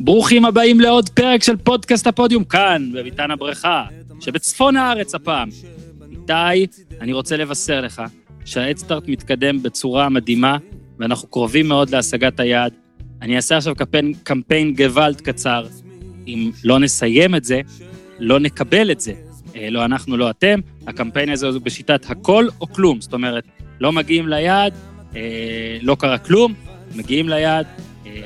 ברוכים הבאים לעוד פרק של פודקאסט הפודיום כאן, בביתן הבריכה, שבצפון הארץ הפעם. איתי, אני רוצה לבשר לך שהאדסטארט מתקדם בצורה מדהימה, ואנחנו קרובים מאוד להשגת היעד. אני אעשה עכשיו קמפיין, קמפיין גוואלד קצר. אם לא נסיים את זה, לא נקבל את זה. אה, לא אנחנו, לא אתם. הקמפיין הזה הוא בשיטת הכל או כלום. זאת אומרת, לא מגיעים ליעד, אה, לא קרה כלום, מגיעים ליעד,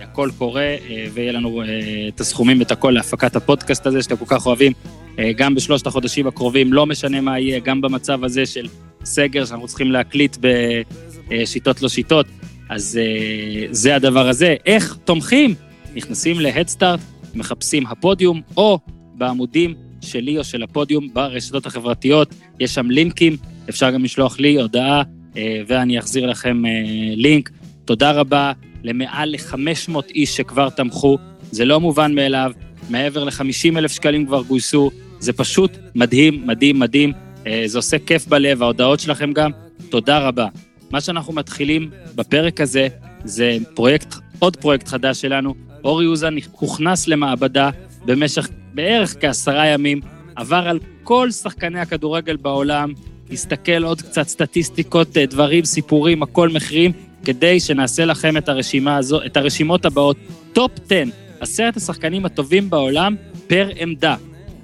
הכל קורה, אה, ויהיה לנו את הסכומים ואת הכל להפקת הפודקאסט הזה שאתם כל כך אוהבים, גם בשלושת החודשים הקרובים, לא משנה מה יהיה, גם במצב הזה של סגר שאנחנו צריכים להקליט בשיטות לא שיטות, אז זה הדבר הזה. איך תומכים? נכנסים להדסטארט, מחפשים הפודיום, או בעמודים שלי או של הפודיום ברשתות החברתיות, יש שם לינקים, אפשר גם לשלוח לי הודעה אה, ואני אחזיר לכם אה, לינק. תודה רבה למעל ל-500 איש שכבר תמכו, זה לא מובן מאליו, מעבר ל-50 אלף שקלים כבר גויסו, זה פשוט מדהים, מדהים, מדהים, אה, זה עושה כיף בלב, ההודעות שלכם גם, תודה רבה. מה שאנחנו מתחילים בפרק הזה, זה פרויקט, עוד פרויקט חדש שלנו, אורי אוזן הוכנס למעבדה במשך בערך כעשרה ימים, עבר על כל שחקני הכדורגל בעולם, נסתכל עוד קצת סטטיסטיקות, אה, דברים, סיפורים, הכל מחירים, כדי שנעשה לכם את הרשימה הזו, את הרשימות הבאות. טופ 10, עשרת השחקנים הטובים בעולם פר עמדה.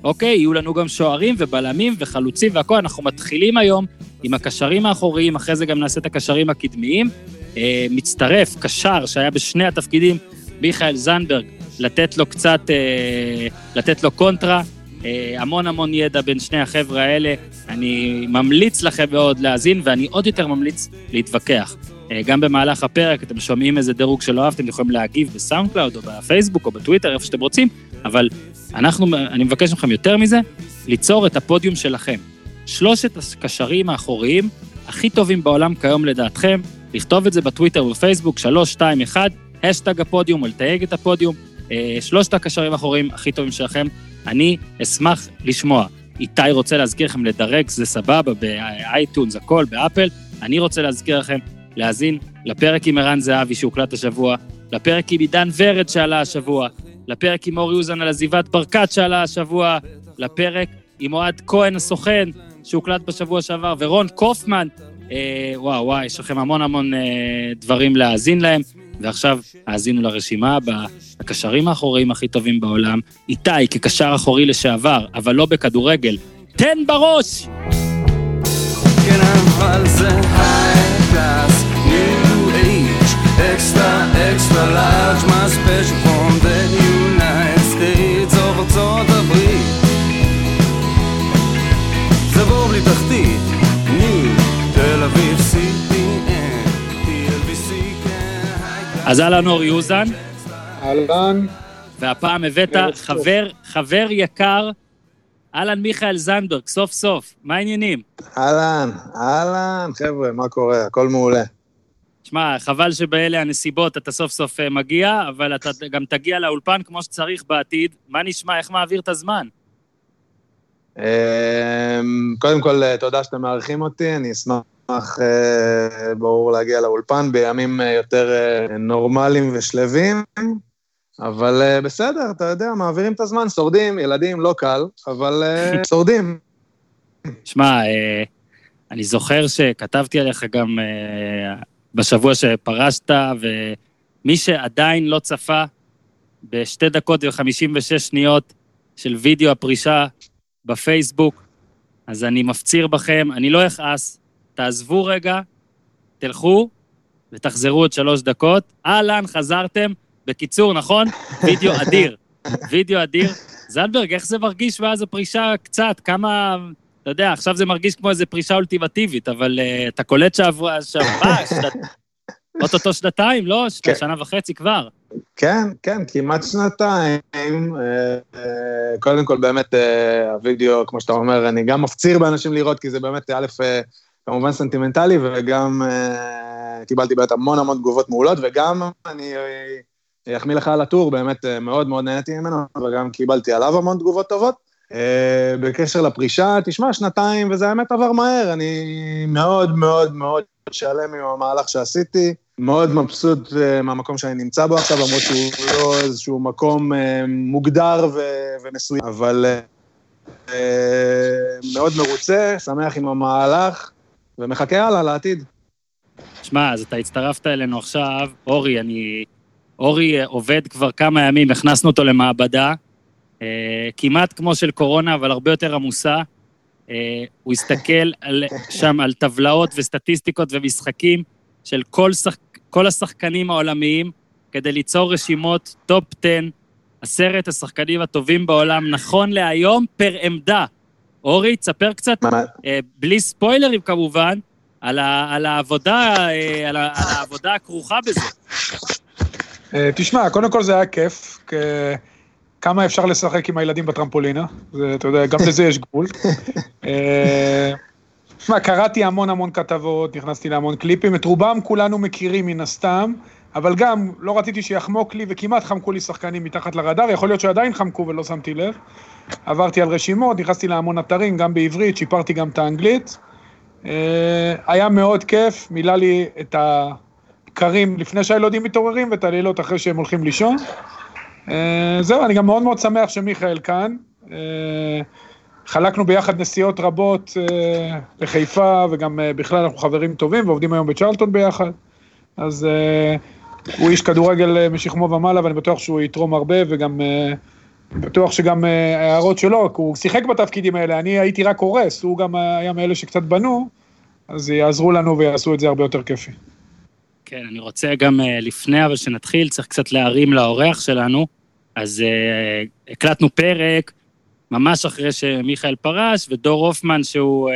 אוקיי? יהיו לנו גם שוערים ובלמים וחלוצים והכול. אנחנו מתחילים היום עם הקשרים האחוריים, אחרי זה גם נעשה את הקשרים הקדמיים. אה, מצטרף, קשר שהיה בשני התפקידים, מיכאל זנדברג, לתת לו קצת, אה, לתת לו קונטרה. אה, המון המון ידע בין שני החבר'ה האלה. אני ממליץ לכם מאוד להאזין, ואני עוד יותר ממליץ להתווכח. אה, גם במהלך הפרק, אתם שומעים איזה דירוג שלא אהבתם, אתם יכולים להגיב בסאונד קלאוד או בפייסבוק או בטוויטר, איפה שאתם רוצים, אבל אנחנו, אני מבקש מכם יותר מזה, ליצור את הפודיום שלכם. שלושת הקשרים האחוריים הכי טובים בעולם כיום לדעתכם, לכתוב את זה בטוויטר ובפייסבוק, 321, האשטג הפודיום, או לתייג את הפודיום, אה, שלושת הקשרים האחוריים הכי טובים שלכם, אני אשמח לשמוע. איתי רוצה להזכיר לכם לדרג, זה סבבה, ב iTunes, הכל, באפל. אני רוצה להזכיר לכם להאזין לפרק עם ערן זהבי שהוקלט השבוע, לפרק עם עידן ורד שעלה השבוע, לפרק עם אורי אוזן על עזיבת ברקת שעלה השבוע, לפרק עם אוהד כהן הסוכן שהוקלט בשבוע שעבר, ורון קופמן. אה, וואו, וואו, יש לכם המון המון אה, דברים להאזין להם. ועכשיו האזינו לרשימה הבאה, הקשרים האחוריים הכי טובים בעולם, איתי כקשר אחורי לשעבר, אבל לא בכדורגל, תן בראש! כן, אבל extra, extra large, מה special from the United States, או ארצות הברית. זה בור בלי תחתית, ניו, תל אביב, אז אהלן אורי אוזן. אהלן. והפעם הבאת חבר, חבר יקר, אהלן מיכאל זנדברג, סוף סוף, מה העניינים? אהלן, אהלן, חבר'ה, מה קורה? הכל מעולה. שמע, חבל שבאלה הנסיבות אתה סוף סוף אה, מגיע, אבל אתה גם תגיע לאולפן כמו שצריך בעתיד. מה נשמע, איך מעביר את הזמן? אמ, קודם כל, אה, תודה שאתם מארחים אותי, אני אשמח אה, ברור, להגיע לאולפן בימים יותר נורמליים ושלווים, אבל בסדר, אתה יודע, מעבירים את הזמן, שורדים, ילדים, לא קל, אבל שורדים. שמע, אני זוכר שכתבתי עליך גם בשבוע שפרשת, ומי שעדיין לא צפה בשתי דקות וחמישים ושש שניות של וידאו הפרישה בפייסבוק, אז אני מפציר בכם, אני לא אכעס, תעזבו רגע, תלכו ותחזרו עוד שלוש דקות. אהלן, חזרתם. בקיצור, נכון? וידאו אדיר. וידאו אדיר. זלברג, איך זה מרגיש ואז הפרישה קצת? כמה... אתה יודע, עכשיו זה מרגיש כמו איזו פרישה אולטימטיבית, אבל uh, אתה קולט שעברה, שעברה, שנת... אוטוטו שנתיים, לא? כן. שנה וחצי כבר. כן, כן, כמעט שנתיים. אה, אה, קודם כל, באמת, הווידאו, כמו שאתה אומר, אני גם מפציר באנשים לראות, כי זה באמת, א', כמובן סנטימנטלי, וגם קיבלתי באמת המון המון תגובות מעולות, וגם אני אחמיא לך על הטור, באמת מאוד מאוד נהניתי ממנו, וגם קיבלתי עליו המון תגובות טובות. אה, בקשר לפרישה, תשמע, שנתיים, וזה האמת עבר מהר, אני מאוד מאוד מאוד שלם עם המהלך שעשיתי, מאוד מבסוט אה, מהמקום שאני נמצא בו עכשיו, למרות שהוא לא איזשהו מקום אה, מוגדר ומסוים, אבל מאוד מרוצה, שמח עם המהלך, ומחכה הלאה לעתיד. שמע, אז אתה הצטרפת אלינו עכשיו, אורי, אני... אורי עובד כבר כמה ימים, הכנסנו אותו למעבדה, כמעט כמו של קורונה, אבל הרבה יותר עמוסה. אה, הוא הסתכל על, שם על טבלאות וסטטיסטיקות ומשחקים של כל, שח, כל השחקנים העולמיים, כדי ליצור רשימות טופ 10, עשרת השחקנים הטובים בעולם, נכון להיום, פר עמדה. אורי, תספר קצת, אה, בלי ספוילרים כמובן, על, ה, על, העבודה, על, ה, על העבודה הכרוכה בזה. תשמע, קודם כל זה היה כיף. כמה אפשר לשחק עם הילדים בטרמפולינה, זה, אתה יודע, גם לזה יש גבול. אה, תשמע, קראתי המון המון כתבות, נכנסתי להמון קליפים, את רובם כולנו מכירים מן הסתם, אבל גם לא רציתי שיחמוק לי, וכמעט חמקו לי שחקנים מתחת לרדאר, יכול להיות שעדיין חמקו ולא שמתי לב. עברתי על רשימות, נכנסתי להמון אתרים, גם בעברית, שיפרתי גם את האנגלית. אה, היה מאוד כיף, מילא לי את הבקרים לפני שהילודים מתעוררים ואת הלילות אחרי שהם הולכים לישון. אה, זהו, אני גם מאוד מאוד שמח שמיכאל כאן. אה, חלקנו ביחד נסיעות רבות אה, לחיפה, וגם בכלל אנחנו חברים טובים ועובדים היום בצ'רלטון ביחד. אז הוא איש כדורגל משכמו ומעלה, ואני בטוח שהוא יתרום הרבה, וגם בטוח שגם הערות שלו, כי הוא שיחק בתפקידים האלה, אני הייתי רק הורס, הוא גם היה מאלה שקצת בנו, אז יעזרו לנו ויעשו את זה הרבה יותר כיפי. כן, אני רוצה גם לפני, אבל שנתחיל, צריך קצת להרים לאורח שלנו. אז uh, הקלטנו פרק ממש אחרי שמיכאל פרש, ודור הופמן, שהוא uh,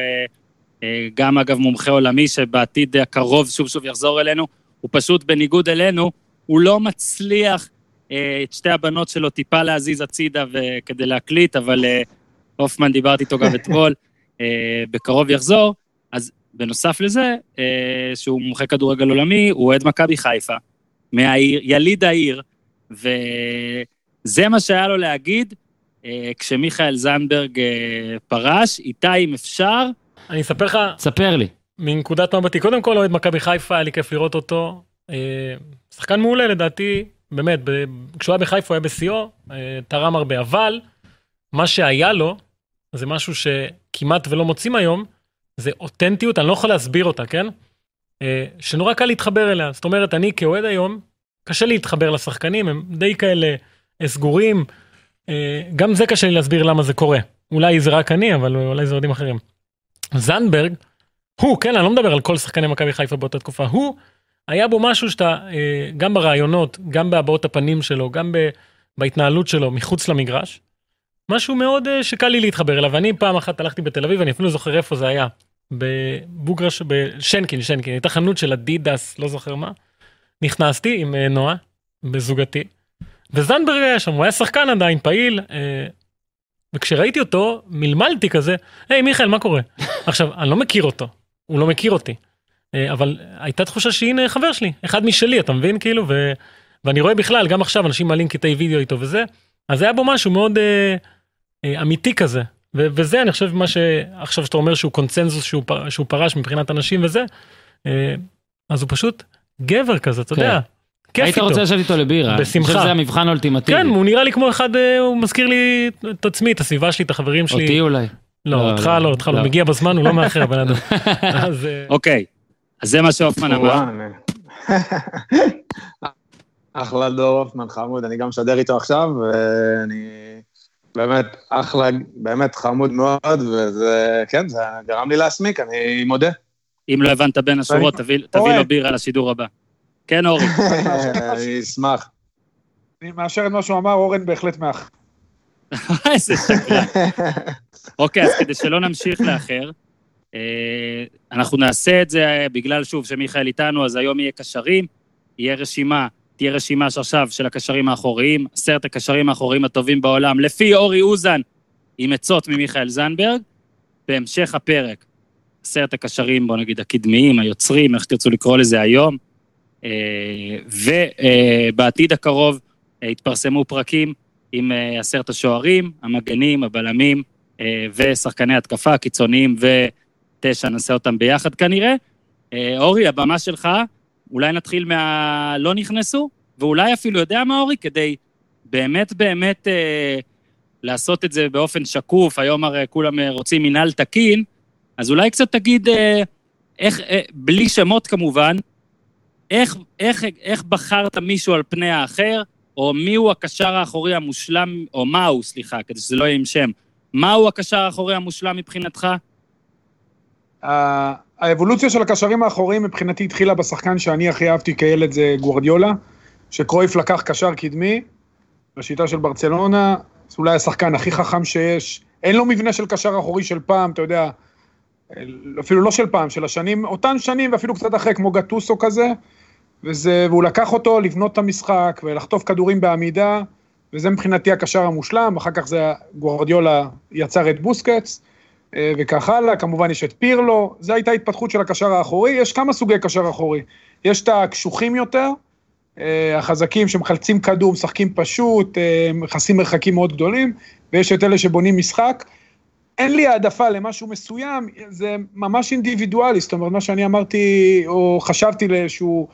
uh, גם אגב מומחה עולמי, שבעתיד הקרוב שוב שוב יחזור אלינו, הוא פשוט בניגוד אלינו, הוא לא מצליח uh, את שתי הבנות שלו טיפה להזיז הצידה כדי להקליט, אבל uh, הופמן, דיברתי איתו גם אתמול, uh, בקרוב יחזור. אז בנוסף לזה, uh, שהוא מומחה כדורגל עולמי, הוא אוהד מכבי חיפה, מהעיר, יליד העיר, ו... זה מה שהיה לו להגיד אה, כשמיכאל זנדברג אה, פרש. איתי, אם אפשר... אני אספר לך... ספר לי. מנקודת מבטי, קודם כל אוהד מכבי חיפה, היה לי כיף לראות אותו. אה, שחקן מעולה לדעתי, באמת, ב... כשהוא היה בחיפה הוא היה בשיאו, אה, תרם הרבה, אבל מה שהיה לו, זה משהו שכמעט ולא מוצאים היום, זה אותנטיות, אני לא יכול להסביר אותה, כן? אה, שנורא קל להתחבר אליה. זאת אומרת, אני כאוהד היום, קשה לי להתחבר לשחקנים, הם די כאלה... סגורים. אה, גם זה קשה לי להסביר למה זה קורה. אולי זה רק אני, אבל אולי זה אוהדים אחרים. זנדברג, הוא, כן, אני לא מדבר על כל שחקני מכבי חיפה באותה תקופה, הוא, היה בו משהו שאתה, אה, גם ברעיונות, גם בהבעות הפנים שלו, גם בהתנהלות שלו מחוץ למגרש, משהו מאוד אה, שקל לי להתחבר אליו. ואני פעם אחת הלכתי בתל אביב, אני אפילו זוכר איפה זה היה, בבוגרש, בשנקין, שנקין, הייתה חנות של אדידס, לא זוכר מה. נכנסתי עם נועה, בזוגתי. וזנדברג היה שם, הוא היה שחקן עדיין, פעיל, אה, וכשראיתי אותו, מלמלתי כזה, היי מיכאל, מה קורה? עכשיו, אני לא מכיר אותו, הוא לא מכיר אותי, אה, אבל הייתה תחושה שהנה חבר שלי, אחד משלי, אתה מבין? כאילו, ו... ואני רואה בכלל, גם עכשיו אנשים מעלים קטעי וידאו איתו וזה, אז היה בו משהו מאוד אה, אה, אמיתי כזה. ו- וזה אני חושב מה שעכשיו שאתה אומר שהוא קונצנזוס שהוא, פ- שהוא פרש מבחינת אנשים וזה, אה, אז הוא פשוט גבר כזה, אתה כן. יודע, כיף איתו. היית רוצה לשבת איתו לבירה. בשמחה. אני חושב שזה המבחן האולטימטיבי. כן, הוא נראה לי כמו אחד, אה, הוא מזכיר לי את עצמי, את הסביבה שלי, את החברים שלי. אותי אולי. לא, לא אותך לא, לא אותך לא, לא. מגיע בזמן, הוא לא מאחר, בן אדם. אה, אוקיי, אז זה מה שהופמן אמר. אחלה דור הופמן חמוד, אני גם משדר איתו עכשיו, ואני באמת אחלה, באמת חמוד מאוד, וזה, כן, זה גרם לי להסמיק, אני מודה. אם לא הבנת בין השורות, תביא לו בירה לשידור הבא. כן, אורן. אני אשמח. אני מאשר את מה שהוא אמר, אורן בהחלט מאח. איזה שקרן. אוקיי, אז כדי שלא נמשיך לאחר, אה, אנחנו נעשה את זה אה, בגלל, שוב, שמיכאל איתנו, אז היום יהיה קשרים, יהיה רשימה, תהיה רשימה שעכשיו של הקשרים האחוריים, עשרת הקשרים האחוריים הטובים בעולם, לפי אורי אוזן, עם עצות ממיכאל זנדברג. בהמשך הפרק, עשרת הקשרים, בוא נגיד, הקדמיים, היוצרים, איך שתרצו לקרוא לזה היום. אה, ובעתיד הקרוב אה, יתפרסמו פרקים עם אה, עשרת השוערים, המגנים, הבלמים, ושחקני התקפה, קיצוניים ותשע, נעשה אותם ביחד כנראה. אה, אורי, הבמה שלך, אולי נתחיל מהלא נכנסו, ואולי אפילו, יודע מה, אורי? כדי באמת באמת אה, לעשות את זה באופן שקוף, היום הרי כולם רוצים מינהל תקין, אז אולי קצת תגיד, אה, איך, אה, בלי שמות כמובן, איך, איך, איך בחרת מישהו על פני האחר, או מיהו הקשר האחורי המושלם, או מהו, סליחה, כדי שזה לא יהיה עם שם, מהו הקשר האחורי המושלם מבחינתך? האבולוציה של הקשרים האחוריים מבחינתי התחילה בשחקן שאני הכי אהבתי כילד זה גוורדיולה, שקרויף לקח קשר קדמי, בשיטה של ברצלונה, זה אולי השחקן הכי חכם שיש, אין לו מבנה של קשר אחורי של פעם, אתה יודע, אפילו לא של פעם, של השנים, אותן שנים ואפילו קצת אחרי, כמו גטוסו כזה, וזה, והוא לקח אותו לבנות את המשחק ולחטוף כדורים בעמידה, וזה מבחינתי הקשר המושלם, אחר כך זה גוורדיולה יצר את בוסקץ, אה, וכך הלאה, כמובן יש את פירלו, זו הייתה התפתחות של הקשר האחורי, יש כמה סוגי קשר אחורי, יש את הקשוחים יותר, אה, החזקים שמחלצים כדור, משחקים פשוט, אה, מכסים מרחקים מאוד גדולים, ויש את אלה שבונים משחק. אין לי העדפה למשהו מסוים, זה ממש אינדיבידואלי, זאת אומרת, מה שאני אמרתי, או חשבתי לאיזשהו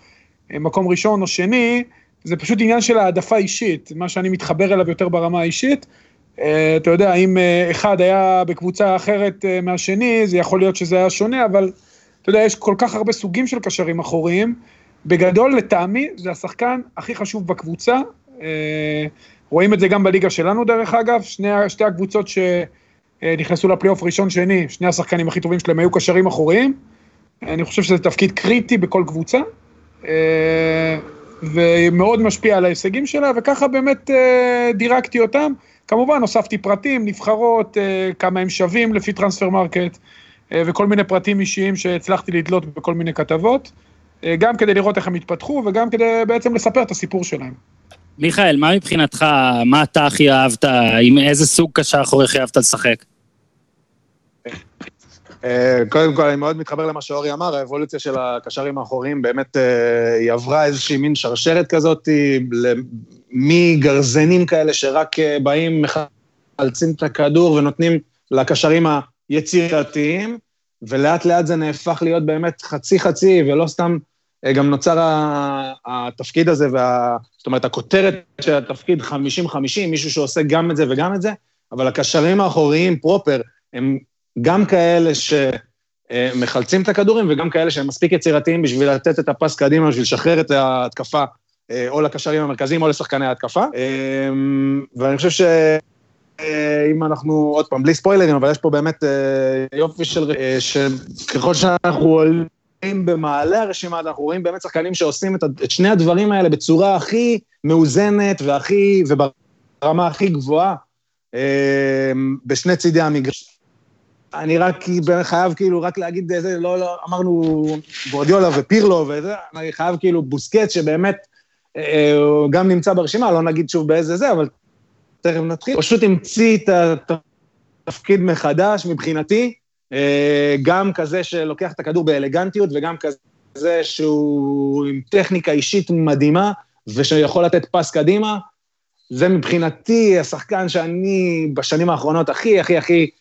מקום ראשון או שני, זה פשוט עניין של העדפה אישית, מה שאני מתחבר אליו יותר ברמה האישית. אה, אתה יודע, אם אה, אחד היה בקבוצה אחרת אה, מהשני, זה יכול להיות שזה היה שונה, אבל אתה יודע, יש כל כך הרבה סוגים של קשרים אחוריים. בגדול, לטעמי, זה השחקן הכי חשוב בקבוצה. רואים את זה גם בליגה שלנו, דרך אגב, שני, שתי הקבוצות שנכנסו לפלייאוף ראשון-שני, שני השחקנים הכי טובים שלהם היו קשרים אחוריים. אני חושב שזה תפקיד קריטי בכל קבוצה. ומאוד משפיע על ההישגים שלה, וככה באמת דירגתי אותם. כמובן, הוספתי פרטים, נבחרות, אה, כמה הם שווים לפי Transfermarkt, אה, וכל מיני פרטים אישיים שהצלחתי לדלות בכל מיני כתבות, אה, גם כדי לראות איך הם התפתחו, וגם כדי בעצם לספר את הסיפור שלהם. מיכאל, מה מבחינתך, מה אתה הכי אהבת, עם איזה סוג קשר אחורי הכי אהבת לשחק? קודם כל, אני מאוד מתחבר למה שאורי אמר, האבולוציה של הקשרים האחוריים באמת, היא עברה איזושהי מין שרשרת כזאת, מגרזנים כאלה שרק אה, באים, מחלצים את הכדור ונותנים לקשרים היצירתיים, ולאט לאט זה נהפך להיות באמת חצי-חצי, ולא סתם, אה, גם נוצר התפקיד הזה, וה, זאת אומרת, הכותרת של התפקיד 50-50, מישהו שעושה גם את זה וגם את זה, אבל הקשרים האחוריים פרופר הם גם כאלה שמחלצים את הכדורים וגם כאלה שהם מספיק יצירתיים בשביל לתת את הפס קדימה, בשביל לשחרר את ההתקפה אה, או לקשרים המרכזיים או לשחקני ההתקפה. אה, ואני חושב שאם אנחנו, עוד פעם, בלי ספוילרים, אבל יש פה באמת אה, יופי של... שככל שאנחנו עולים במעלה הרשימה, אנחנו רואים באמת שחקנים שעושים את שני הדברים האלה בצורה הכי מאוזנת והכי, וברמה הכי גבוהה בשני צידי המגרש. אני רק חייב כאילו רק להגיד איזה, לא, לא, אמרנו גורדיולה ופירלו וזה, אני חייב כאילו בוסקט שבאמת אה, הוא גם נמצא ברשימה, לא נגיד שוב באיזה זה, אבל תכף נתחיל. פשוט המציא את התפקיד מחדש מבחינתי, אה, גם כזה שלוקח את הכדור באלגנטיות וגם כזה שהוא עם טכניקה אישית מדהימה ושיכול לתת פס קדימה. זה מבחינתי השחקן שאני בשנים האחרונות הכי, הכי, הכי אה, אה,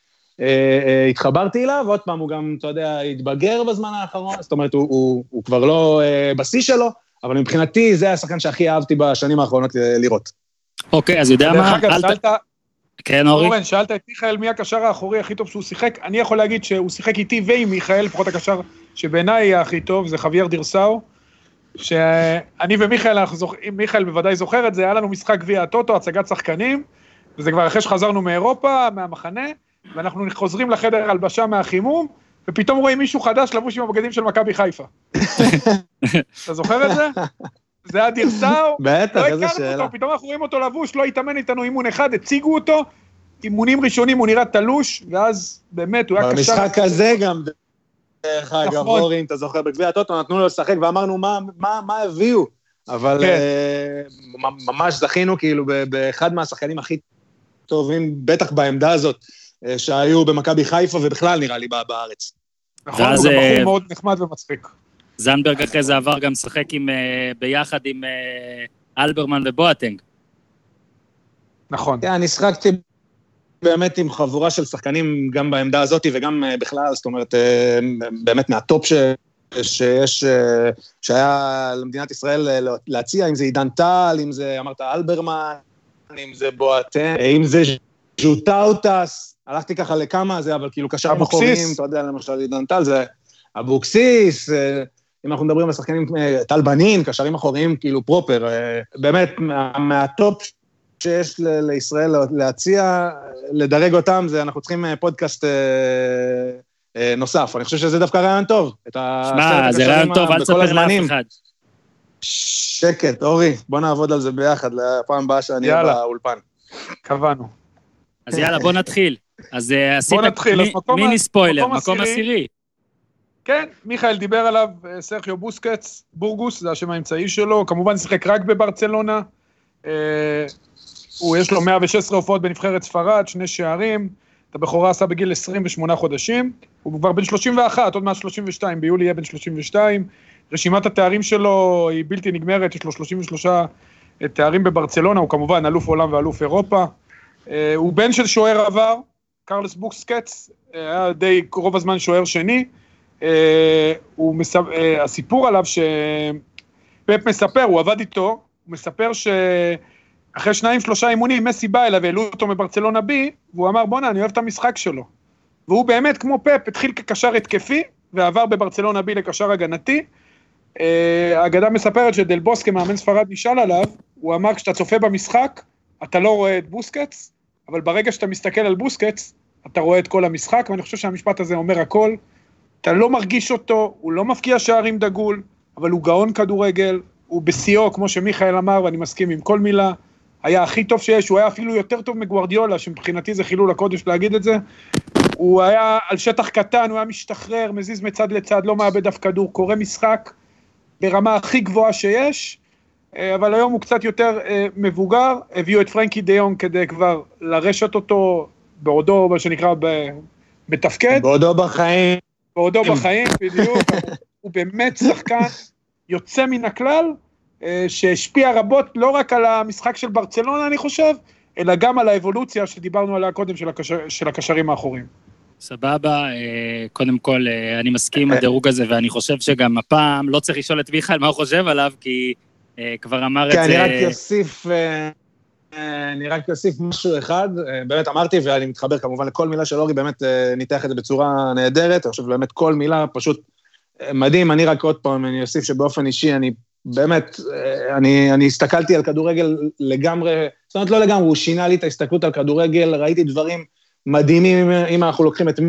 התחברתי אליו, עוד פעם, הוא גם, אתה יודע, התבגר בזמן האחרון, זאת אומרת, הוא, הוא, הוא כבר לא אה, בשיא שלו, אבל מבחינתי זה השחקן שהכי אהבתי בשנים האחרונות אה, לראות. אוקיי, אז יודע מה? אגב, שאלת... כן, אורי? אורן, שאלת את מיכאל מי הקשר האחורי הכי טוב שהוא שיחק, אני יכול להגיד שהוא שיחק איתי ועם מיכאל, לפחות הקשר שבעיניי יהיה הכי טוב, זה חוויאר דירסאו, שאני ומיכאל, זוכ... מיכאל בוודאי זוכר את זה, היה לנו משחק גביע הטוטו, הצגת שחקנים, וזה כבר אחרי שחזרנו מאירופה, מהמחנה, ואנחנו חוזרים לחדר הלבשה מהחימום, ופתאום רואים מישהו חדש לבוש עם הבגדים של מכבי חיפה. אתה זוכר את זה? זה היה דירסאו, בטח, איזה שאלה. אותו, פתאום אנחנו רואים אותו לבוש, לא התאמן איתנו אימון אחד, הציגו אותו, אימונים ראשונים הוא נראה תלוש, ואז באמת הוא היה קשר... במשחק הזה גם, דרך אגב, נכון. אורי, אם אתה זוכר, בגביע הטוטו נתנו לו לשחק ואמרנו מה, מה, מה הביאו, אבל כן. uh, ממש זכינו כאילו באחד מהשחקנים הכי טובים, בטח בעמדה הזאת, אה, שהיו במכבי חיפה ובכלל נראה לי בארץ. נכון, הוא גם בחור מאוד נחמד ומצחיק. זנדברג אחרי זה עבר גם לשחק עם, אה, ביחד עם אה, אלברמן ובואטנג. נכון. כן, אני שחקתי באמת עם חבורה של שחקנים גם בעמדה הזאת וגם אה, בכלל, זאת אומרת, אה, באמת מהטופ ש... שיש, אה, שהיה למדינת ישראל להציע, אם זה עידן טל, אם זה, אמרת, אלברמן, אם זה בועטן, אם זה shout outs, הלכתי ככה לכמה זה, אבל כאילו קשרים אחוריים, אתה יודע, למשל עידן טל, זה אבוקסיס, אם אנחנו מדברים על שחקנים, טל בנין, קשרים אחוריים, כאילו proper, באמת, מהטופ שיש לישראל להציע, לדרג אותם, זה אנחנו צריכים אה, פודקאסט אה, אה, נוסף. אני חושב שזה דווקא רעיון טוב. שמע, זה רעיון טוב, אל תספר לאף אחד. שקט, אורי, בוא נעבוד על זה ביחד לפעם הבאה שאני אהיה באולפן. קבענו. אז יאללה, בוא נתחיל. אז עשית מיני ספוילר, מקום עשירי. כן, מיכאל דיבר עליו, סרחיו בוסקץ, בורגוס, זה השם האמצעי שלו, כמובן שיחק רק בברצלונה. הוא, יש לו 116 הופעות בנבחרת ספרד, שני שערים, את הבכורה עשה בגיל 28 חודשים, הוא כבר בן 31, עוד מעט 32, ביולי יהיה בן 32. רשימת התארים שלו היא בלתי נגמרת, יש לו 33 אה, תארים בברצלונה, הוא כמובן אלוף עולם ואלוף אירופה. אה, הוא בן של שוער עבר, קרלס בוקסקץ, אה, היה די רוב הזמן שוער שני. הוא מספ... הסיפור עליו שפפ מספר, הוא עבד איתו, הוא מספר ש... אחרי שניים שלושה אימונים, מסי בא אליו והעלו אותו מברצלונה בי, והוא אמר בואנה אני אוהב את המשחק שלו. והוא באמת כמו פפ התחיל כקשר התקפי, ועבר בברצלונה בי לקשר הגנתי. האגדה אה, מספרת שדל בוס כמאמן ספרד נשאל עליו, הוא אמר כשאתה צופה במשחק, אתה לא רואה את בוסקץ, אבל ברגע שאתה מסתכל על בוסקץ, אתה רואה את כל המשחק, ואני חושב שהמשפט הזה אומר הכל. אתה לא מרגיש אותו, הוא לא מפקיע שערים דגול, אבל הוא גאון כדורגל, הוא בשיאו, כמו שמיכאל אמר, ואני מסכים עם כל מילה. היה הכי טוב שיש, הוא היה אפילו יותר טוב מגוורדיולה, שמבחינתי זה חילול הקודש להגיד את זה. הוא היה על שטח קטן, הוא היה משתחרר, מזיז מצד לצד, לא מאבד אף כדור, קורא משחק ברמה הכי גבוהה שיש, אבל היום הוא קצת יותר אה, מבוגר, הביאו את פרנקי דיון כדי כבר לרשת אותו בעודו, מה שנקרא, בתפקד. בעודו בחיים. בעודו בחיים, בדיוק. הוא באמת שחקן יוצא מן הכלל, אה, שהשפיע רבות לא רק על המשחק של ברצלונה, אני חושב, אלא גם על האבולוציה שדיברנו עליה קודם של, הקשר, של הקשרים האחוריים. סבבה, אה, קודם כל אה, אני מסכים עם הדירוג הזה, ואני חושב שגם הפעם לא צריך לשאול את מיכאל מה הוא חושב עליו, כי כבר אמר את זה... כן, אני רק אוסיף... אני רק אוסיף משהו אחד, באמת אמרתי, ואני מתחבר כמובן לכל מילה של אורי, באמת ניתח את זה בצורה נהדרת, אני חושב באמת כל מילה פשוט מדהים, אני רק עוד פעם, אני אוסיף שבאופן אישי אני באמת, אני, אני הסתכלתי על כדורגל לגמרי, זאת אומרת לא לגמרי, הוא שינה לי את ההסתכלות על כדורגל, ראיתי דברים מדהימים, אם אנחנו לוקחים את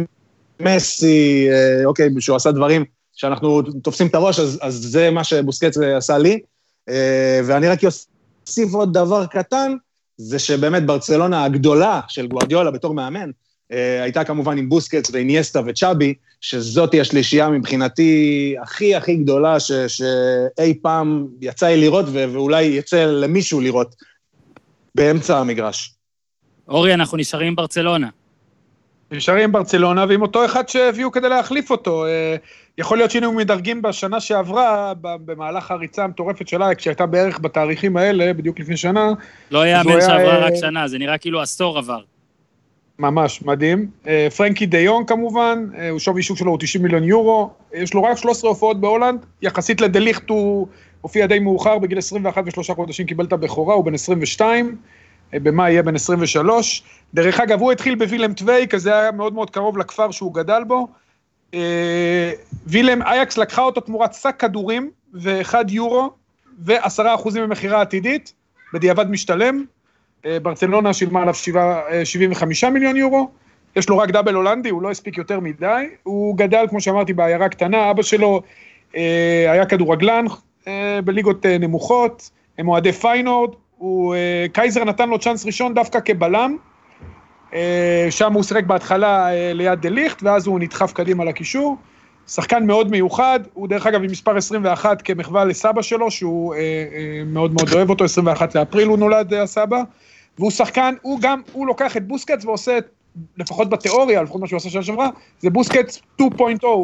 מסי, אה, אוקיי, שהוא עשה דברים שאנחנו תופסים את הראש, אז, אז זה מה שבוסקץ עשה לי. אה, ואני רק אוסיף עוד דבר קטן, זה שבאמת ברצלונה הגדולה של גוארדיולה בתור מאמן, אה, הייתה כמובן עם בוסקץ ואיניאסטה וצ'אבי, שזאתי השלישייה מבחינתי הכי הכי גדולה ש, שאי פעם יצא לי לראות, ואולי יצא למישהו לראות באמצע המגרש. אורי, אנחנו נשארים עם ברצלונה. נשארים עם ברצלונה, ועם אותו אחד שהביאו כדי להחליף אותו. אה, יכול להיות שהיינו מדרגים בשנה שעברה, במהלך הריצה המטורפת שלה, כשהייתה בערך בתאריכים האלה, בדיוק לפני שנה. לא יאמן שעברה רק שנה, זה נראה כאילו עשור עבר. ממש, מדהים. אה, פרנקי דיון כמובן, אה, הוא שווי שוק שלו הוא 90 מיליון יורו, יש לו רק 13 הופעות בהולנד, יחסית לדליכט הוא הופיע די מאוחר, בגיל 21 ושלושה חודשים קיבל את הבכורה, הוא בן 22, אה, במאי יהיה בן 23. דרך אגב, הוא התחיל בווילם טוויי, כי זה היה מאוד מאוד קרוב לכפר שהוא גדל בו. וילם אייקס לקחה אותו תמורת שק כדורים ואחד יורו ועשרה אחוזים במכירה עתידית, בדיעבד משתלם. אה, ברצלונה שילמה עליו 75 אה, מיליון יורו, יש לו רק דאבל הולנדי, הוא לא הספיק יותר מדי, הוא גדל, כמו שאמרתי, בעיירה קטנה, אבא שלו אה, היה כדורגלן בליגות נמוכות, הם אוהדי פיינורד, הוא, קייזר נתן לו צ'אנס ראשון דווקא כבלם, שם הוא שיחק בהתחלה ליד דה ליכט, ואז הוא נדחף קדימה לקישור. שחקן מאוד מיוחד, הוא דרך אגב עם מספר 21 כמחווה לסבא שלו, שהוא אה, אה, מאוד מאוד אוהב אותו, 21 לאפריל הוא נולד אה, הסבא, והוא שחקן, הוא גם, הוא לוקח את בוסקץ ועושה, לפחות בתיאוריה, לפחות מה שהוא עושה שנה שעברה, זה בוסקץ 2.0,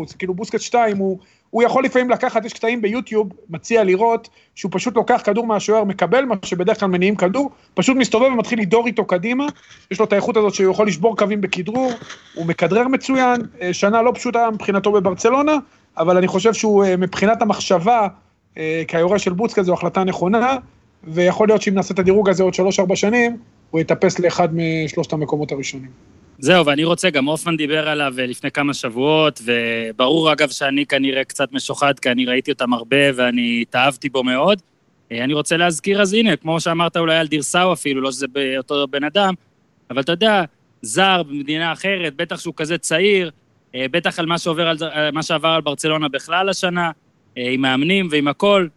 זה כאילו בוסקץ 2, הוא, הוא יכול לפעמים לקחת, יש קטעים ביוטיוב, מציע לראות, שהוא פשוט לוקח כדור מהשוער, מקבל מה שבדרך כלל מניעים כדור, פשוט מסתובב ומתחיל לדור איתו קדימה, יש לו את האיכות הזאת שהוא יכול לשבור קווים בכדרור, הוא מכדרר מצוין, אה, שנה לא פשוטה מבחינתו בברצלונה, אבל אני חושב שהוא אה, מבחינת המחשבה, אה, כיורש של בוצקה זו החלטה נכונה, ויכול להיות שאם נעשה את הדירוג הזה עוד 3-4 שנים, הוא יטפס לאחד משלושת המקומות הראשונים. זהו, ואני רוצה, גם הופמן דיבר עליו אה, לפני כמה שבועות, וברור אגב שאני כנראה קצת משוחד, כי אני ראיתי אותם הרבה ואני התאהבתי בו מאוד. אה, אני רוצה להזכיר, אז הנה, כמו שאמרת אולי על דירסאו אפילו, לא שזה אותו בן אדם, אבל אתה יודע, זר במדינה אחרת, בטח שהוא כזה צעיר, אה, בטח על מה, שעובר על, מה שעבר על ברצלונה בכלל השנה, עם מאמנים ועם הכל,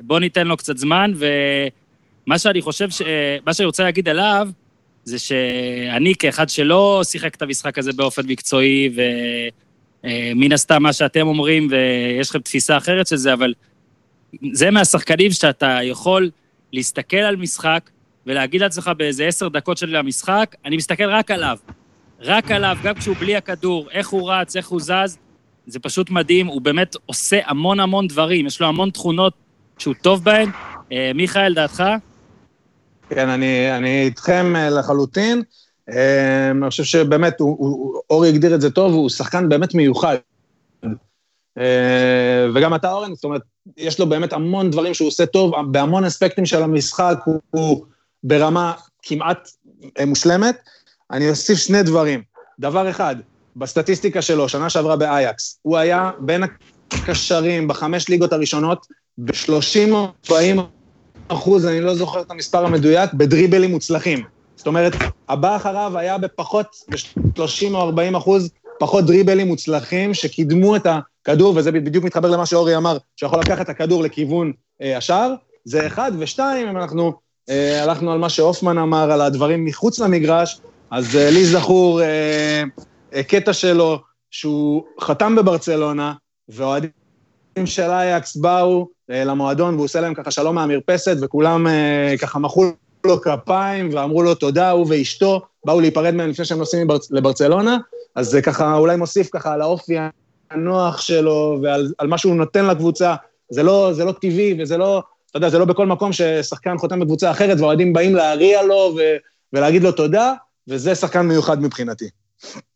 בוא ניתן לו קצת זמן, ומה שאני חושב, ש... מה שאני רוצה להגיד עליו, זה שאני כאחד שלא שיחק את המשחק הזה באופן מקצועי, ומן הסתם מה שאתם אומרים, ויש לכם תפיסה אחרת של זה, אבל זה מהשחקנים שאתה יכול להסתכל על משחק ולהגיד לעצמך באיזה עשר דקות של המשחק, אני מסתכל רק עליו. רק עליו, גם כשהוא בלי הכדור, איך הוא רץ, איך הוא זז, זה פשוט מדהים, הוא באמת עושה המון המון דברים, יש לו המון תכונות שהוא טוב בהן. אה, מיכאל, דעתך? כן, אני, אני איתכם אה, לחלוטין. אה, אני חושב שבאמת, הוא, הוא, אורי הגדיר את זה טוב, הוא שחקן באמת מיוחד. אה, וגם אתה, אורן, זאת אומרת, יש לו באמת המון דברים שהוא עושה טוב, בהמון אספקטים של המשחק, הוא, הוא ברמה כמעט מושלמת. אני אוסיף שני דברים. דבר אחד, בסטטיסטיקה שלו, שנה שעברה באייקס, הוא היה בין הקשרים בחמש ליגות הראשונות ב-30-40 אחוז, אני לא זוכר את המספר המדויק, בדריבלים מוצלחים. זאת אומרת, הבא אחריו היה בפחות, ב-30 או 40 אחוז, פחות דריבלים מוצלחים שקידמו את הכדור, וזה בדיוק מתחבר למה שאורי אמר, שיכול לקחת את הכדור לכיוון אה, השער, זה אחד, ושתיים, אם אנחנו אה, הלכנו על מה שהופמן אמר, על הדברים מחוץ למגרש, אז אה, לי זכור אה, אה, קטע שלו, שהוא חתם בברצלונה, ואוהדים של אייקס באו למועדון והוא עושה להם ככה שלום מהמרפסת, וכולם אה, ככה מחאו לו כפיים ואמרו לו תודה, הוא ואשתו באו להיפרד מהם לפני שהם נוסעים לברצלונה, אז זה ככה אולי מוסיף ככה על האופי הנוח שלו ועל מה שהוא נותן לקבוצה. זה לא, זה לא טבעי וזה לא, אתה יודע, זה לא בכל מקום ששחקן חותם בקבוצה אחרת ואוהדים באים להריע לו ו, ולהגיד לו תודה, וזה שחקן מיוחד מבחינתי.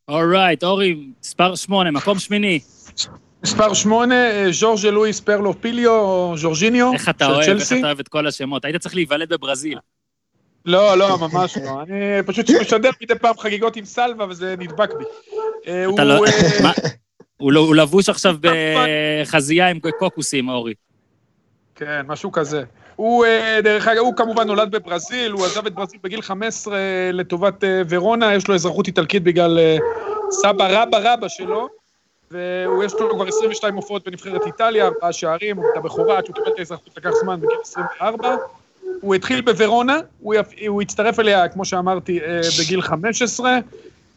אורייט, right, אורי, מספר שמונה, מקום שמיני. מספר שמונה, אה, ז'ורג'ה לואיס פרלו פיליו, או ז'ורג'יניו, איך אתה אוהב, איך אתה אוהב את כל השמות. היית צריך להיוולד בברזיל. לא, לא, ממש לא. אני פשוט משדר מדי פעם חגיגות עם סלווה, וזה נדבק בי. אה, לא... אה, לא- הוא לבוש עכשיו בחזייה עם קוקוסים, אורי. כן, משהו כזה. הוא, דרך אגב, הוא כמובן נולד בברזיל, הוא עזב את ברזיל בגיל 15 לטובת ורונה, יש לו אזרחות איטלקית בגלל סבא רבא רבא שלו. ויש לו כבר 22 הופעות בנבחרת איטליה, ארבעה שערים, הוא את הבכורה, עד שהוא קיבל את האזרחות לקח זמן בגיל 24. הוא התחיל בוורונה, הוא, הוא הצטרף אליה, כמו שאמרתי, אה, בגיל 15.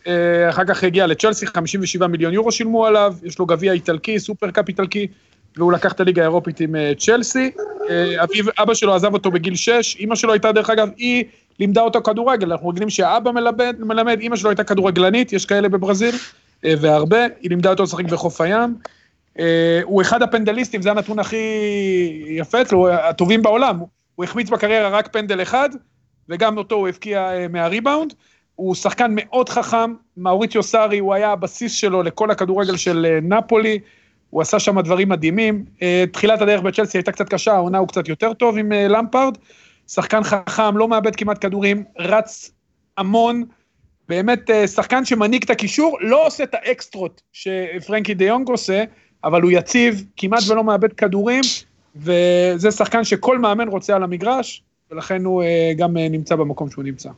אה, אחר כך הגיע לצ'לסי, 57 מיליון יורו שילמו עליו, יש לו גביע איטלקי, סופרקאפ איטלקי, והוא לקח את הליגה האירופית עם אה, צ'לסי. אביו, אבא שלו עזב אותו בגיל 6, אימא שלו הייתה, דרך אגב, היא לימדה אותו כדורגל, אנחנו רגילים שהאבא מלמד, מלמד, אימא שלו הייתה כדורגלנית, יש כאלה בברזיל. אה, והרבה, היא לימדה אותו לשחק בחוף הים. אה, הוא אחד הפנדליסטים, זה הנתון הכי יפה אצלו, הטובים בעולם. הוא החמיץ בקריירה רק פנדל אחד, וגם אותו הוא הבקיע אה, מהריבאונד. הוא שחקן מאוד חכם, מאוריציו סארי, הוא היה הבסיס שלו לכל הכדורגל של נפולי, הוא עשה שם דברים מדהימים. תחילת הדרך בצ'לסי הייתה קצת קשה, העונה הוא קצת יותר טוב עם למפארד. שחקן חכם, לא מאבד כמעט כדורים, רץ המון, באמת אה, שחקן שמנהיג את הקישור, לא עושה את האקסטרות שפרנקי דה יונג עושה, אבל הוא יציב, כמעט ולא מאבד כדורים, וזה שחקן שכל מאמן רוצה על המגרש, ולכן הוא אה, גם אה, נמצא במקום שהוא נמצא.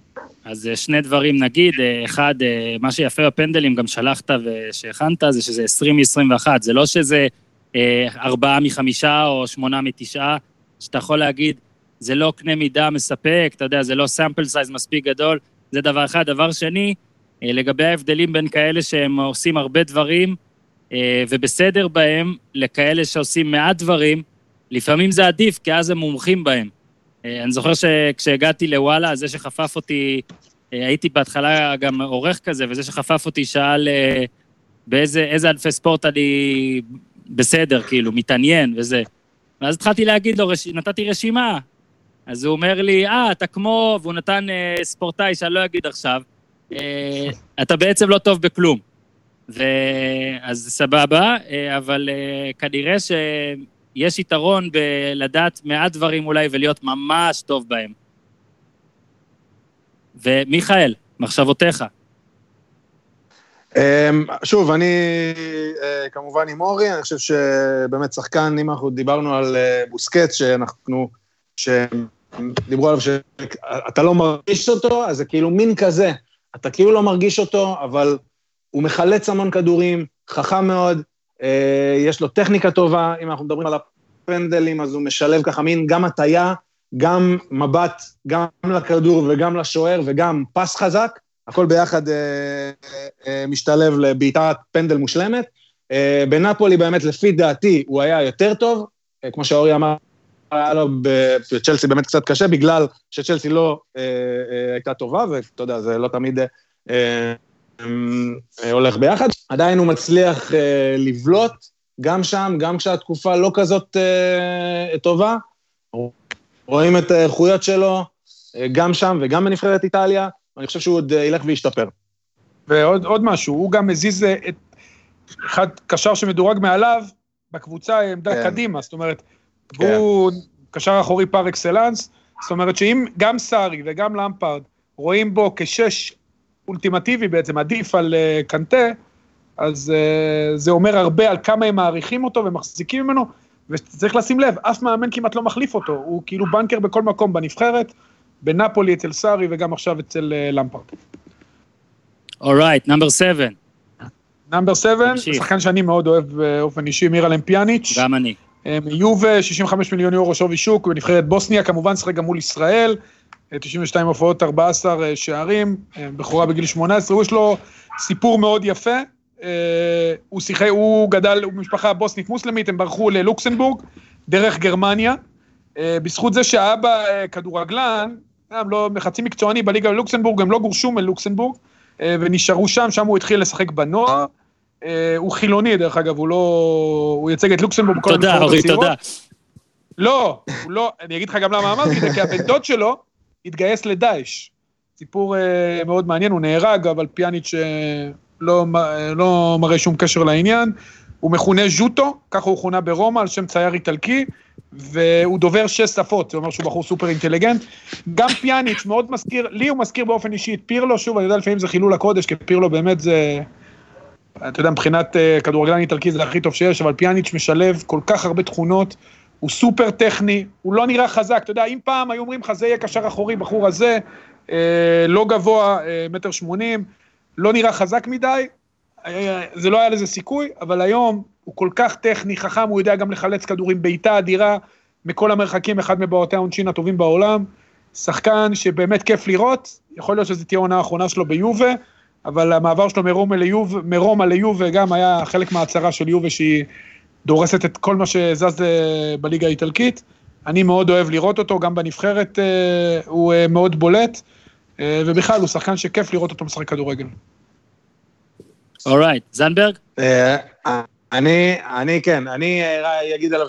אז שני דברים נגיד, אחד, מה שיפה בפנדלים, גם שלחת ושהכנת, זה שזה 20 מ-21, זה לא שזה ארבעה מחמישה או שמונה מתשעה, שאתה יכול להגיד, זה לא קנה מידה מספק, אתה יודע, זה לא סאמפל סייז מספיק גדול, זה דבר אחד. דבר שני, אה, לגבי ההבדלים בין כאלה שהם עושים הרבה דברים אה, ובסדר בהם, לכאלה שעושים מעט דברים, לפעמים זה עדיף, כי אז הם מומחים בהם. אה, אני זוכר שכשהגעתי לוואלה, זה שחפף אותי, הייתי בהתחלה גם עורך כזה, וזה שחפף אותי שאל באיזה ענפי ספורט אני בסדר, כאילו, מתעניין וזה. ואז התחלתי להגיד לו. נתתי רשימה. אז הוא אומר לי, אה, אתה כמו, והוא נתן אה, ספורטאי שאני לא אגיד עכשיו, אה, אתה בעצם לא טוב בכלום. ואז סבבה, אה, אבל אה, כנראה שיש יתרון בלדעת מעט דברים אולי ולהיות ממש טוב בהם. ומיכאל, מחשבותיך. אמ, שוב, אני אה, כמובן עם אורי, אני חושב שבאמת שחקן, אם אנחנו דיברנו על אה, בוסקט, שאנחנו, שדיברו עליו שאתה לא מרגיש אותו, אז זה כאילו מין כזה. אתה כאילו לא מרגיש אותו, אבל הוא מחלץ המון כדורים, חכם מאוד, אה, יש לו טכניקה טובה, אם אנחנו מדברים על הפנדלים, אז הוא משלב ככה מין גם הטיה, גם מבט, גם לכדור וגם לשוער וגם פס חזק. הכל ביחד אה, אה, משתלב לבעיטת פנדל מושלמת. אה, בנפולי באמת, לפי דעתי, הוא היה יותר טוב, אה, כמו שאורי אמר, היה לו בצ'לסי באמת קצת קשה, בגלל שצ'לסי לא אה, אה, הייתה טובה, ואתה יודע, זה לא תמיד אה, אה, הולך ביחד. עדיין הוא מצליח לבלוט, גם שם, גם כשהתקופה לא כזאת טובה. רואים את האיכויות שלו, גם שם וגם בנבחרת איטליה. אני חושב שהוא עוד ילך וישתפר. ועוד משהו, הוא גם מזיז את אחד קשר שמדורג מעליו בקבוצה עמדה כן. קדימה, זאת אומרת, כן. הוא קשר אחורי פר אקסלנס, זאת אומרת שאם גם סארי וגם למפרד רואים בו כשש אולטימטיבי בעצם, עדיף על uh, קנטה, אז uh, זה אומר הרבה על כמה הם מעריכים אותו ומחזיקים ממנו, וצריך לשים לב, אף מאמן כמעט לא מחליף אותו, הוא כאילו בנקר בכל מקום בנבחרת, בנפולי אצל סארי וגם עכשיו אצל uh, למפרד. אורייט, נאמבר 7. נאמבר 7, שחקן שאני מאוד אוהב באופן אישי, מירלם פיאניץ'. גם אני. יובה, 65 מיליון יורו שווי שוק, בנבחרת בוסניה, כמובן שחק גם מול ישראל, 92 הופעות, 14 אה, שערים, בכורה בגיל 18, הוא יש לו סיפור מאוד יפה, הוא שיחק, הוא גדל, הוא משפחה בוסנית מוסלמית, הם ברחו ללוקסנבורג, דרך גרמניה, בזכות זה שהאבא כדורגלן, הם לא חצי מקצועני בליגה בלוקסנבורג, הם לא גורשו מלוקסנבורג, ונשארו שם, שם הוא התחיל לשחק בנוער. הוא חילוני, דרך אגב, הוא לא... הוא ייצג את לוקסנבורג בכל תודה, אורי, תודה. לא, הוא לא, אני אגיד לך גם למה אמרתי את זה, כי הבן דוד שלו התגייס לדאעש. סיפור מאוד מעניין, הוא נהרג, אבל פיאניץ' לא, לא מראה שום קשר לעניין. הוא מכונה ז'וטו, ככה הוא כונה ברומא, על שם צייר איטלקי, והוא דובר שש שפות, זה אומר שהוא בחור סופר אינטליגנט. גם פיאניץ' מאוד מזכיר, לי הוא מזכיר באופן אישי את פירלו, שוב, אני יודע לפעמים זה חילול הקודש, כי פירלו באמת זה, אתה יודע, מבחינת uh, כדורגלן איטלקי זה הכי טוב שיש, אבל פיאניץ' משלב כל כך הרבה תכונות, הוא סופר טכני, הוא לא נראה חזק, אתה יודע, אם פעם היו אומרים לך זה יהיה קשר אחורי, בחור הזה, אה, לא גבוה, אה, מטר שמונים, לא נראה חזק מדי, זה לא היה לזה סיכוי, אבל היום הוא כל כך טכני, חכם, הוא יודע גם לחלץ כדורים, בעיטה אדירה מכל המרחקים, אחד מבעוטי העונשין הטובים בעולם. שחקן שבאמת כיף לראות, יכול להיות שזו תהיה העונה האחרונה שלו ביובה, אבל המעבר שלו מרומא ליובה, מרומא ליובה גם היה חלק מההצהרה של יובה שהיא דורסת את כל מה שזז אה, בליגה האיטלקית. אני מאוד אוהב לראות אותו, גם בנבחרת אה, הוא אה, מאוד בולט, ובכלל הוא שחקן שכיף לראות אותו משחק כדורגל. אורייט, זנברג? אני, אני כן, אני אגיד עליו,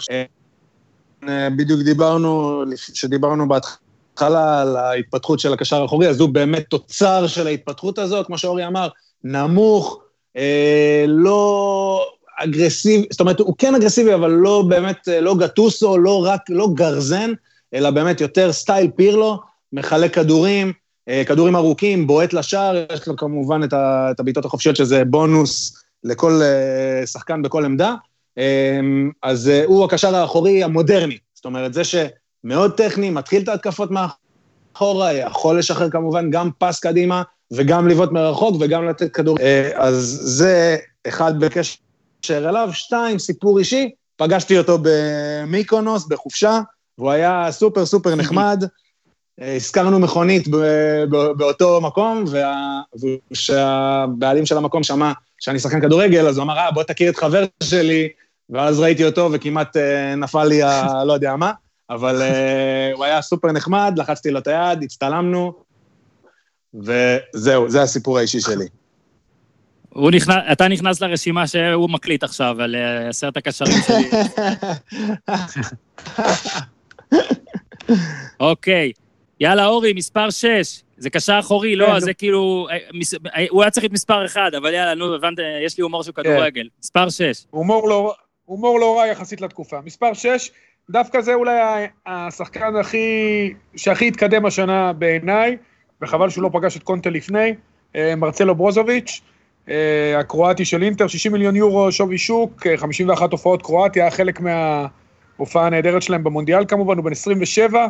בדיוק דיברנו, שדיברנו בהתחלה על ההתפתחות של הקשר האחורי, אז הוא באמת תוצר של ההתפתחות הזאת, כמו שאורי אמר, נמוך, לא אגרסיבי, זאת אומרת, הוא כן אגרסיבי, אבל לא באמת, לא גטוסו, לא רק, לא גרזן, אלא באמת יותר סטייל פירלו, מחלק כדורים, כדורים ארוכים, בועט לשער, יש לו כמובן את הבעיטות החופשיות, שזה בונוס לכל שחקן בכל עמדה. אז הוא הקשר האחורי המודרני, זאת אומרת, זה שמאוד טכני, מתחיל את ההתקפות מאחורה, יכול לשחרר כמובן גם פס קדימה, וגם לבעוט מרחוק, וגם לתת כדור. אז זה אחד בקשר אליו. שתיים, סיפור אישי, פגשתי אותו במיקונוס, בחופשה, והוא היה סופר סופר נחמד. הזכרנו מכונית באותו מקום, וכשהבעלים של המקום שמע שאני שחקן כדורגל, אז הוא אמר, אה, בוא תכיר את חבר שלי, ואז ראיתי אותו וכמעט נפל לי ה... לא יודע מה, אבל הוא היה סופר נחמד, לחצתי לו את היד, הצטלמנו, וזהו, זה הסיפור האישי שלי. הוא נכנס, אתה נכנס לרשימה שהוא מקליט עכשיו על אה, עשרת הקשרים שלי. אוקיי, יאללה, אורי, מספר 6. זה קשר אחורי, לא, כן, זה כאילו... אה, מס- אה, הוא היה צריך את מספר 1, אבל יאללה, נו, הבנת, יש לי הומור של כן. כדורגל. מספר 6. הומור לא, הומור לא רע יחסית לתקופה. מספר 6, דווקא זה אולי השחקן הכי, שהכי התקדם השנה בעיניי, וחבל שהוא לא פגש את קונטה לפני, אה, מרצלו ברוזוביץ', אה, הקרואטי של אינטר, 60 מיליון יורו שווי שוק, אה, 51 הופעות קרואטיה, חלק מההופעה הנהדרת שלהם במונדיאל כמובן, הוא בן 27,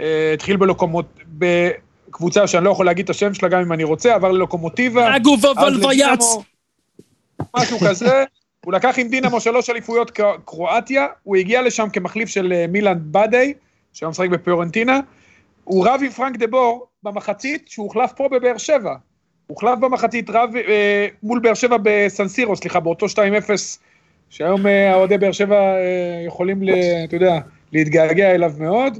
אה, התחיל בלוקומוט... בקבוצה שאני לא יכול להגיד את השם שלה גם אם אני רוצה, עבר ללוקומוטיבה. אגו וולוויאץ! משהו כזה. הוא לקח עם דינמו שלוש אליפויות קר- קרואטיה, הוא הגיע לשם כמחליף של אה, מילאן בדאי, שהיום משחק בפיורנטינה. הוא רב עם פרנק דה בור במחצית, שהוא הוחלף פה בבאר שבע. הוחלף במחצית רב אה, מול באר שבע בסנסירו, סליחה, באותו 2-0, שהיום אה, אוהדי באר שבע אה, יכולים, ל, אתה יודע, להתגעגע אליו מאוד.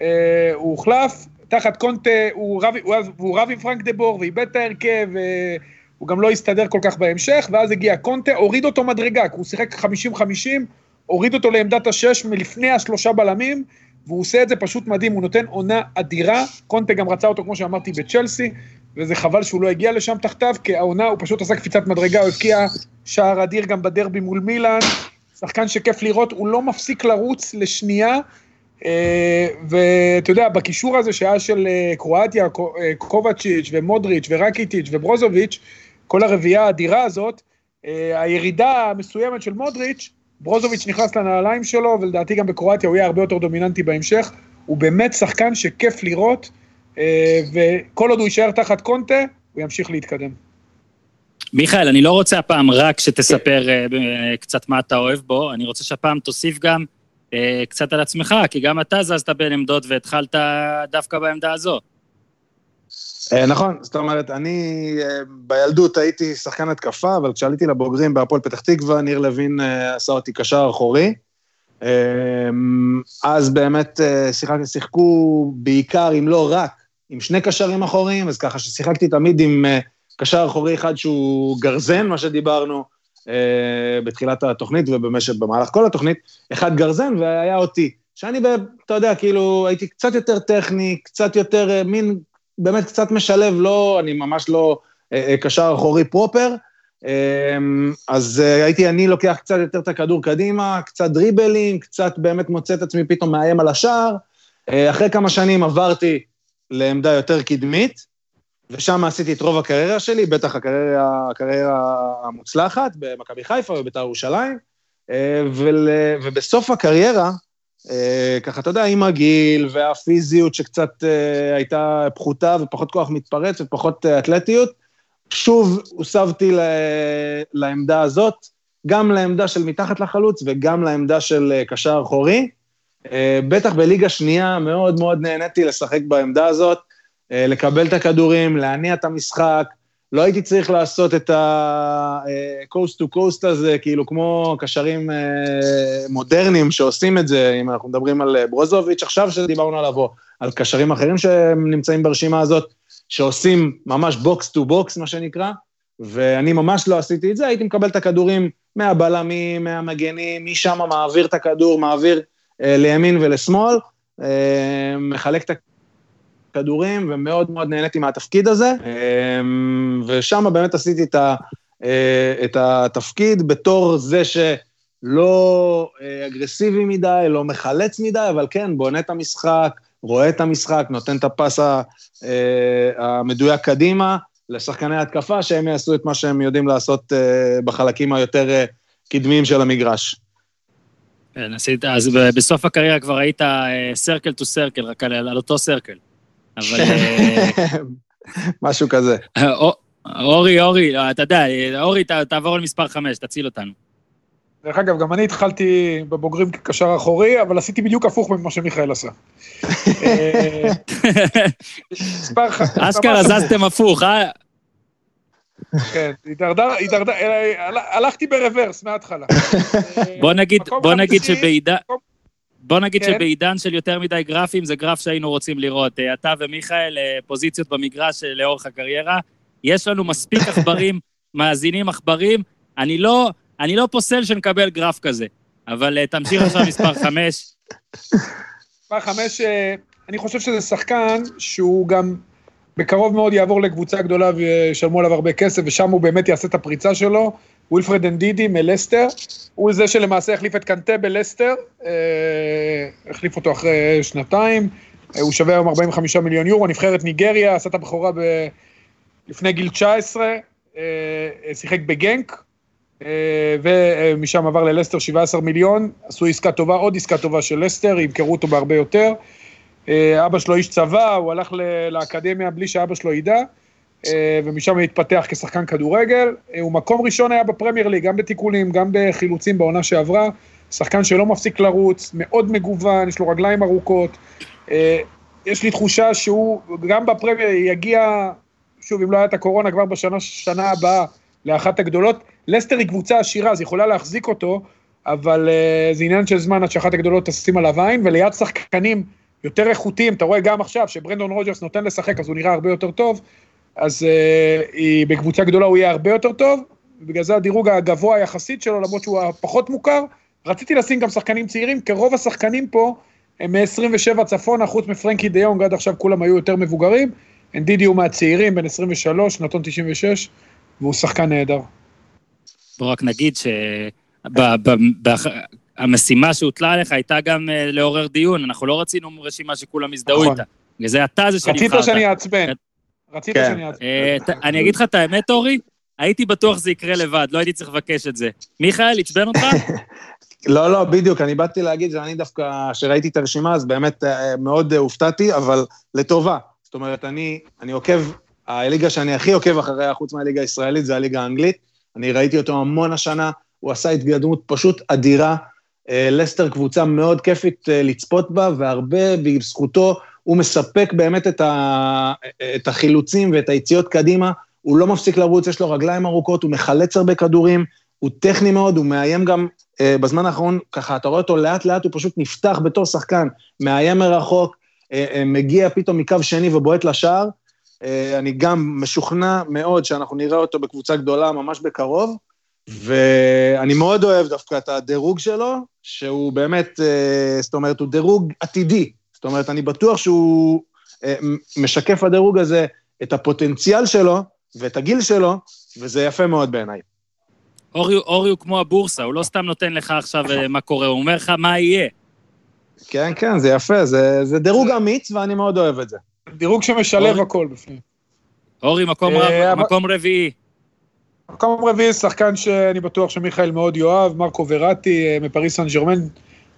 אה, הוא הוחלף, תחת קונטה, הוא רב, הוא, הוא רב עם פרנק דה בור ואיבד את ההרכב, אה, הוא גם לא הסתדר כל כך בהמשך, ואז הגיע קונטה, הוריד אותו מדרגה, כי הוא שיחק 50-50, הוריד אותו לעמדת השש מלפני השלושה בלמים, והוא עושה את זה פשוט מדהים, הוא נותן עונה אדירה, קונטה גם רצה אותו, כמו שאמרתי, בצ'לסי, וזה חבל שהוא לא הגיע לשם תחתיו, כי העונה, הוא פשוט עשה קפיצת מדרגה, הוא הבקיע שער אדיר גם בדרבי מול מילאן, שחקן שכיף לראות, הוא לא מפסיק לרוץ לשנייה, אה, ואתה יודע, בקישור הזה שהיה של אה, קרואטיה, אה, קובצ'יץ' ומודריץ' ורקיטיץ' וברוזוביץ', כל הרביעייה האדירה הזאת, אה, הירידה המסוימת של מודריץ', ברוזוביץ' נכנס לנעליים שלו, ולדעתי גם בקרואטיה הוא יהיה הרבה יותר דומיננטי בהמשך. הוא באמת שחקן שכיף לראות, אה, וכל עוד הוא יישאר תחת קונטה, הוא ימשיך להתקדם. מיכאל, אני לא רוצה הפעם רק שתספר אה, ב- קצת מה אתה אוהב בו, אני רוצה שהפעם תוסיף גם אה, קצת על עצמך, כי גם אתה זזת בין עמדות והתחלת דווקא בעמדה הזו. אה, נכון, זאת אומרת, אני אה, בילדות הייתי שחקן התקפה, אבל כשעליתי לבוגרים בהפועל פתח תקווה, ניר לוין אה, עשה אותי קשר אחורי. אז באמת שיחק, שיחקו בעיקר, אם לא רק, עם שני קשרים אחוריים, אז ככה ששיחקתי תמיד עם קשר אחורי אחד שהוא גרזן, מה שדיברנו בתחילת התוכנית ובמשך, במהלך כל התוכנית, אחד גרזן והיה אותי. שאני, אתה יודע, כאילו, הייתי קצת יותר טכני, קצת יותר מין באמת קצת משלב, לא, אני ממש לא אה, אה, קשר אחורי פרופר, אה, אז אה, הייתי אני לוקח קצת יותר את הכדור קדימה, קצת דריבלים, קצת באמת מוצא את עצמי פתאום מאיים על השער. אחרי כמה שנים עברתי לעמדה יותר קדמית, ושם עשיתי את רוב הקריירה שלי, בטח הקריירה, הקריירה המוצלחת, במכבי חיפה ובית"ר ירושלים, ובסוף הקריירה, ככה, אתה יודע, עם הגיל והפיזיות שקצת אה, הייתה פחותה ופחות כוח מתפרץ ופחות אה, אתלטיות, שוב הוסבתי לעמדה הזאת, גם לעמדה של מתחת לחלוץ וגם לעמדה של אה, קשר אחורי. אה, בטח בליגה שנייה מאוד מאוד נהניתי לשחק בעמדה הזאת, אה, לקבל את הכדורים, להניע את המשחק. לא הייתי צריך לעשות את ה-coast to coast הזה, כאילו כמו קשרים אה, מודרניים שעושים את זה, אם אנחנו מדברים על אה, ברוזוביץ', עכשיו שדיברנו עליו, או על קשרים אחרים שנמצאים ברשימה הזאת, שעושים ממש box to box, מה שנקרא, ואני ממש לא עשיתי את זה, הייתי מקבל את הכדורים מהבלמים, מהמגנים, משם מעביר את הכדור, מעביר אה, לימין ולשמאל, אה, מחלק את כדורים, ומאוד מאוד נהניתי מהתפקיד הזה, אמ, ושם באמת עשיתי את, ה, אה, את התפקיד בתור זה שלא אה, אגרסיבי מדי, לא מחלץ מדי, אבל כן, בונה את המשחק, רואה את המשחק, נותן את הפס אה, המדויק קדימה לשחקני התקפה, שהם יעשו את מה שהם יודעים לעשות בחלקים היותר קדמיים של המגרש. כן, עשית, אז בסוף הקריירה כבר היית סרקל טו סרקל, רק על, על אותו סרקל. אבל אה, משהו כזה. אור- אורי, אורי, אה, אתה יודע, אורי, תעבור למספר 5, תציל אותנו. דרך אגב, גם אני התחלתי בבוגרים כקשר אחורי, אבל עשיתי בדיוק הפוך ממה שמיכאל עשה. אה, מספר ח- אשכרה. זזתם הפוך, אה? כן, הידרדר, אה, הל- הלכתי ברוורס מההתחלה. אה, בוא נגיד, בוא נגיד שבעידן... מקום- בוא נגיד כן. שבעידן של יותר מדי גרפים, זה גרף שהיינו רוצים לראות. אה, אתה ומיכאל, אה, פוזיציות במגרש אה, לאורך הקריירה. יש לנו מספיק עכברים מאזינים עכברים, אני לא, אני לא פוסל שנקבל גרף כזה. אבל תמשיך עכשיו מספר חמש. מספר חמש, אני חושב שזה שחקן שהוא גם בקרוב מאוד יעבור לקבוצה גדולה וישלמו עליו הרבה כסף, ושם הוא באמת יעשה את הפריצה שלו. ווילפרד אנדידי מלסטר, הוא זה שלמעשה החליף את קנטה בלסטר, אה, החליף אותו אחרי שנתיים, אה, הוא שווה היום 45 מיליון יורו, נבחרת ניגריה, עשה את הבכורה ב... לפני גיל 19, אה, שיחק בגנק, ומשם עבר ללסטר 17 מיליון, עשו עסקה טובה, עוד עסקה טובה של לסטר, ימכרו אותו בהרבה יותר. אבא שלו איש צבא, הוא הלך לאקדמיה בלי שאבא שלו ידע, ומשם התפתח כשחקן כדורגל. הוא מקום ראשון היה בפרמייר ליג, גם בתיקולים, גם בחילוצים בעונה שעברה. שחקן שלא מפסיק לרוץ, מאוד מגוון, יש לו רגליים ארוכות. יש לי תחושה שהוא גם בפרמייר יגיע, שוב, אם לא היה את הקורונה, כבר בשנה הבאה, לאחת הגדולות. לסטר היא קבוצה עשירה, אז היא יכולה להחזיק אותו, אבל זה עניין של זמן עד שאחת הגדולות תשים עליו עין, וליד שחקנים יותר איכותיים, אתה רואה גם עכשיו שברנדון רוג'רס נותן לשחק, אז הוא נראה הרבה יותר טוב, אז uh, היא, בקבוצה גדולה הוא יהיה הרבה יותר טוב, ובגלל זה הדירוג הגבוה היחסית שלו, למרות שהוא הפחות מוכר. רציתי לשים גם שחקנים צעירים, כי רוב השחקנים פה הם מ-27 צפונה, חוץ מפרנקי דיונג, עד עכשיו כולם היו יותר מבוגרים. אנדידי הוא מהצעירים, בן 23, נתון 96, והוא שחקן נהדר. בוא רק נגיד שהמשימה שהוטלה עליך הייתה גם אה, לעורר דיון, אנחנו לא רצינו רשימה שכולם יזדהו נכון. איתה. וזה אתה זה שנבחרת. רצית שאני אעצבן. רצית כן. שאני אעצבן. אה, אני אגיד לך את האמת, אורי, הייתי בטוח שזה יקרה לבד, לא הייתי צריך לבקש את זה. מיכאל, עצבן אותך? לא, לא, בדיוק, אני באתי להגיד שאני דווקא, כשראיתי את הרשימה, אז באמת אה, מאוד הופתעתי, אבל לטובה. זאת אומרת, אני, אני עוקב, הליגה שאני הכי עוקב אחריה, חוץ מהליגה הישראלית, זה הליגה האנגלית. אני ראיתי אותו המון השנה, הוא עשה התקדמות פשוט אדירה. אה, לסטר קבוצה מאוד כיפית אה, לצפות בה, והרבה בזכותו הוא מספק באמת את, ה, את החילוצים ואת היציאות קדימה. הוא לא מפסיק לרוץ, יש לו רגליים ארוכות, הוא מחלץ הרבה כדורים, הוא טכני מאוד, הוא מאיים גם, אה, בזמן האחרון, ככה, אתה רואה אותו לאט-לאט, הוא פשוט נפתח בתור שחקן, מאיים מרחוק, מגיע פתאום מקו שני ובועט לשער. אה, אני גם משוכנע מאוד שאנחנו נראה אותו בקבוצה גדולה ממש בקרוב, ואני מאוד אוהב דווקא את הדירוג שלו, שהוא באמת, אה, זאת אומרת, הוא דירוג עתידי. זאת אומרת, אני בטוח שהוא אה, משקף הדירוג הזה את הפוטנציאל שלו ואת הגיל שלו, וזה יפה מאוד בעיניי. אורי, אורי הוא כמו הבורסה, הוא לא סתם נותן לך עכשיו מה קורה, הוא אומר לך מה יהיה. כן, כן, זה יפה, זה, זה דירוג אמיץ, ואני מאוד אוהב את זה. דירוג שמשלב הכל בפנים. אורי, מקום, אה, מקום רביעי. מקום רביעי, שחקן שאני בטוח שמיכאל מאוד יאהב, מרקו וראטי אה, מפריס סן ג'רמן,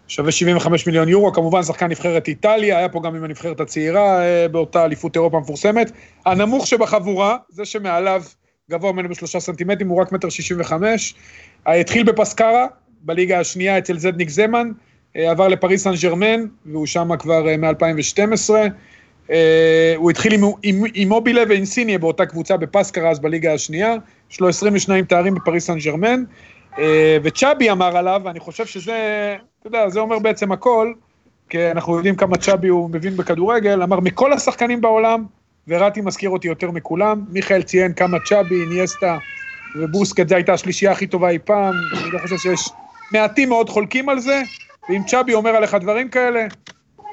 שווה 75 מיליון יורו, כמובן שחקן נבחרת איטליה, היה פה גם עם הנבחרת הצעירה אה, באותה אליפות אירופה המפורסמת. הנמוך שבחבורה, זה שמעליו גבוה ממנו בשלושה סנטימטרים, הוא רק מטר שישים וחמש. התחיל בפסקרה, בליגה השנייה אצל זדניק זמן, עבר לפריס סן ג'רמן, והוא שם כבר מ-2012. אה, הוא התחיל עם, עם, עם מובילה ואינסיניה באותה קבוצה בפסקרה אז בליגה השנייה, יש לו 22 תארים בפריס סן ג'רמן, אה, וצ'אבי אמר עליו, ואני חושב שזה, אתה יודע, זה אומר בעצם הכל, כי אנחנו יודעים כמה צ'אבי הוא מבין בכדורגל, אמר מכל השחקנים בעולם, וראטי מזכיר אותי יותר מכולם, מיכאל ציין כמה צ'אבי, ניאסטה ובוסקט, זו הייתה השלישייה הכי טובה אי פעם, אני לא חושב שיש מעטים מאוד חולקים על זה, ואם צ'אבי אומר עליך דברים כאלה,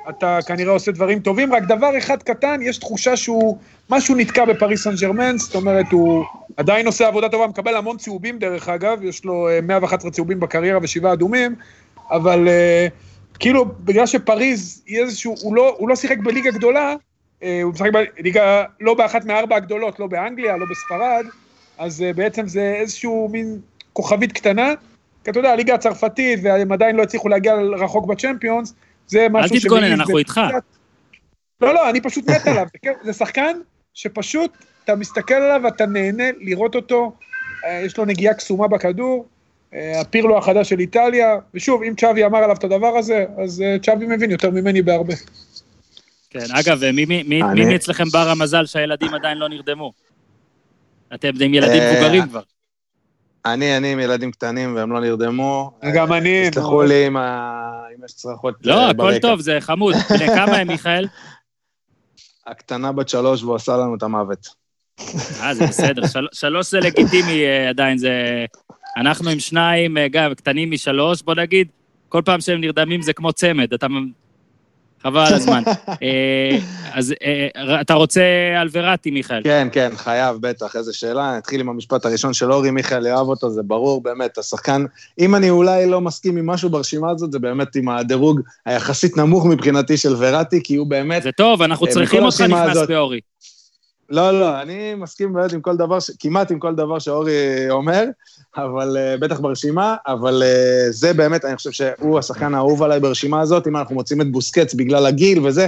אתה כנראה עושה דברים טובים, רק דבר אחד קטן, יש תחושה שהוא, משהו נתקע בפריס סן ג'רמן, זאת אומרת, הוא עדיין עושה עבודה טובה, מקבל המון צהובים דרך אגב, יש לו 111 אה, צהובים בקריירה ושבעה אדומים, אבל uh, כאילו, בגלל שפריז איזשהו, הוא לא, הוא לא שיחק בליגה גדולה, uh, הוא משחק בליגה, לא באחת מארבע הגדולות, לא באנגליה, לא בספרד, אז בעצם זה איזשהו מין כוכבית קטנה, כי אתה יודע, הליגה הצרפתית, והם עדיין לא הצליחו להגיע רחוק בצ'מפיונס, זה משהו אל תתכונן, אנחנו איתך. לא, לא, אני פשוט מת עליו. זה שחקן שפשוט, אתה מסתכל עליו ואתה נהנה לראות אותו, אה, יש לו נגיעה קסומה בכדור, אה, הפירלו החדש של איטליה, ושוב, אם צ'אבי אמר עליו את הדבר הזה, אז אה, צ'אבי מבין יותר ממני בהרבה. כן, אגב, מי, מי, מי, מי אצלכם בר המזל שהילדים עדיין לא נרדמו? אתם עם ילדים מבוגרים כבר. אני, אני עם ילדים קטנים והם לא נרדמו. גם אני. תסלחו לי אם יש צרחות ברקע. לא, הכל טוב, זה חמוד. בני כמה הם, מיכאל? הקטנה בת שלוש והוא עשה לנו את המוות. אה, זה בסדר, של, שלוש זה לגיטימי אה, עדיין, זה... אנחנו עם שניים, אה, גם קטנים משלוש, בוא נגיד, כל פעם שהם נרדמים זה כמו צמד, אתה... חבל על הזמן. אה, אז אה, אתה רוצה על וראטי, מיכאל. כן, כן, חייב, בטח, איזה שאלה. נתחיל עם המשפט הראשון של אורי, מיכאל יאהב אותו, זה ברור, באמת, השחקן, אם אני אולי לא מסכים עם משהו ברשימה הזאת, זה באמת עם הדירוג היחסית נמוך מבחינתי של וראטי, כי הוא באמת... זה טוב, אנחנו אה, צריכים אותך נכנס. באורי. לא, לא, אני מסכים באמת עם כל דבר, ש... כמעט עם כל דבר שאורי אומר, אבל uh, בטח ברשימה, אבל uh, זה באמת, אני חושב שהוא השחקן האהוב עליי ברשימה הזאת, אם אנחנו מוצאים את בוסקץ בגלל הגיל וזה,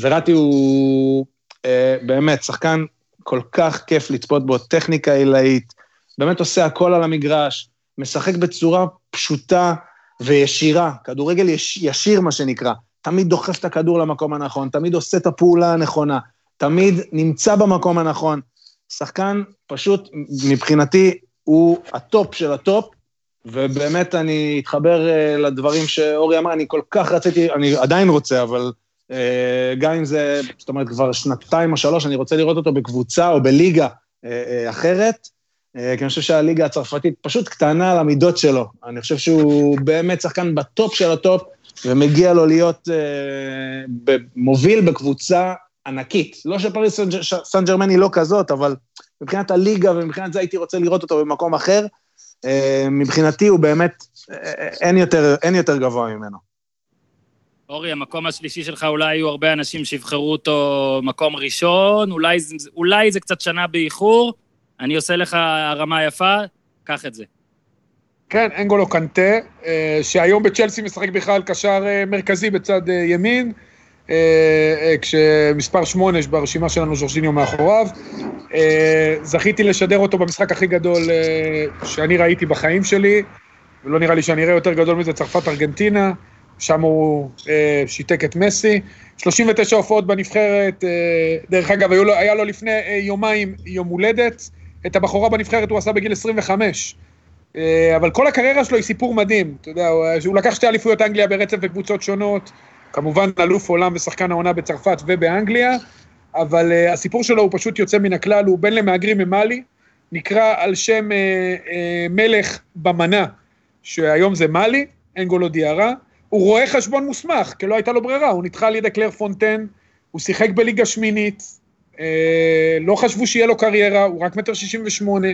וראטי הוא uh, באמת שחקן כל כך כיף לצפות בו, טכניקה עילאית, באמת עושה הכל על המגרש, משחק בצורה פשוטה וישירה, כדורגל יש, ישיר מה שנקרא, תמיד דוחף את הכדור למקום הנכון, תמיד עושה את הפעולה הנכונה. תמיד נמצא במקום הנכון. שחקן פשוט, מבחינתי, הוא הטופ של הטופ, ובאמת אני אתחבר אה, לדברים שאורי אמר, אני כל כך רציתי, אני עדיין רוצה, אבל אה, גם אם זה, זאת אומרת, כבר שנתיים או שלוש, אני רוצה לראות אותו בקבוצה או בליגה אה, אה, אחרת, אה, כי אני חושב שהליגה הצרפתית פשוט קטנה על המידות שלו. אני חושב שהוא באמת שחקן בטופ של הטופ, ומגיע לו להיות אה, מוביל בקבוצה ענקית. לא שפריס סן ג'רמן היא לא כזאת, אבל מבחינת הליגה ומבחינת זה הייתי רוצה לראות אותו במקום אחר. מבחינתי הוא באמת, אין יותר, אין יותר גבוה ממנו. אורי, המקום השלישי שלך, אולי יהיו הרבה אנשים שיבחרו אותו מקום ראשון, אולי, אולי זה קצת שנה באיחור, אני עושה לך הרמה יפה, קח את זה. כן, אנגולו קנטה, שהיום בצ'לסי משחק בכלל קשר מרכזי בצד ימין. כשמספר שמונה ברשימה שלנו ז'ורג'יניו מאחוריו. זכיתי לשדר אותו במשחק הכי גדול שאני ראיתי בחיים שלי, ולא נראה לי שאני אראה יותר גדול מזה, צרפת-ארגנטינה, שם הוא שיתק את מסי. 39 הופעות בנבחרת, דרך אגב, לו, היה לו לפני יומיים יום הולדת, את הבחורה בנבחרת הוא עשה בגיל 25. אבל כל הקריירה שלו היא סיפור מדהים, אתה יודע, הוא לקח שתי אליפויות אנגליה ברצף בקבוצות שונות, כמובן אלוף עולם ושחקן העונה בצרפת ובאנגליה, אבל uh, הסיפור שלו הוא פשוט יוצא מן הכלל, הוא בן למהגרים ממאלי, נקרא על שם uh, uh, מלך במנה, שהיום זה מאלי, אנגולו דיארה, הוא רואה חשבון מוסמך, כי לא הייתה לו ברירה, הוא נדחה על ידי קלר פונטן, הוא שיחק בליגה שמינית, uh, לא חשבו שיהיה לו קריירה, הוא רק מטר שישים ושמונה,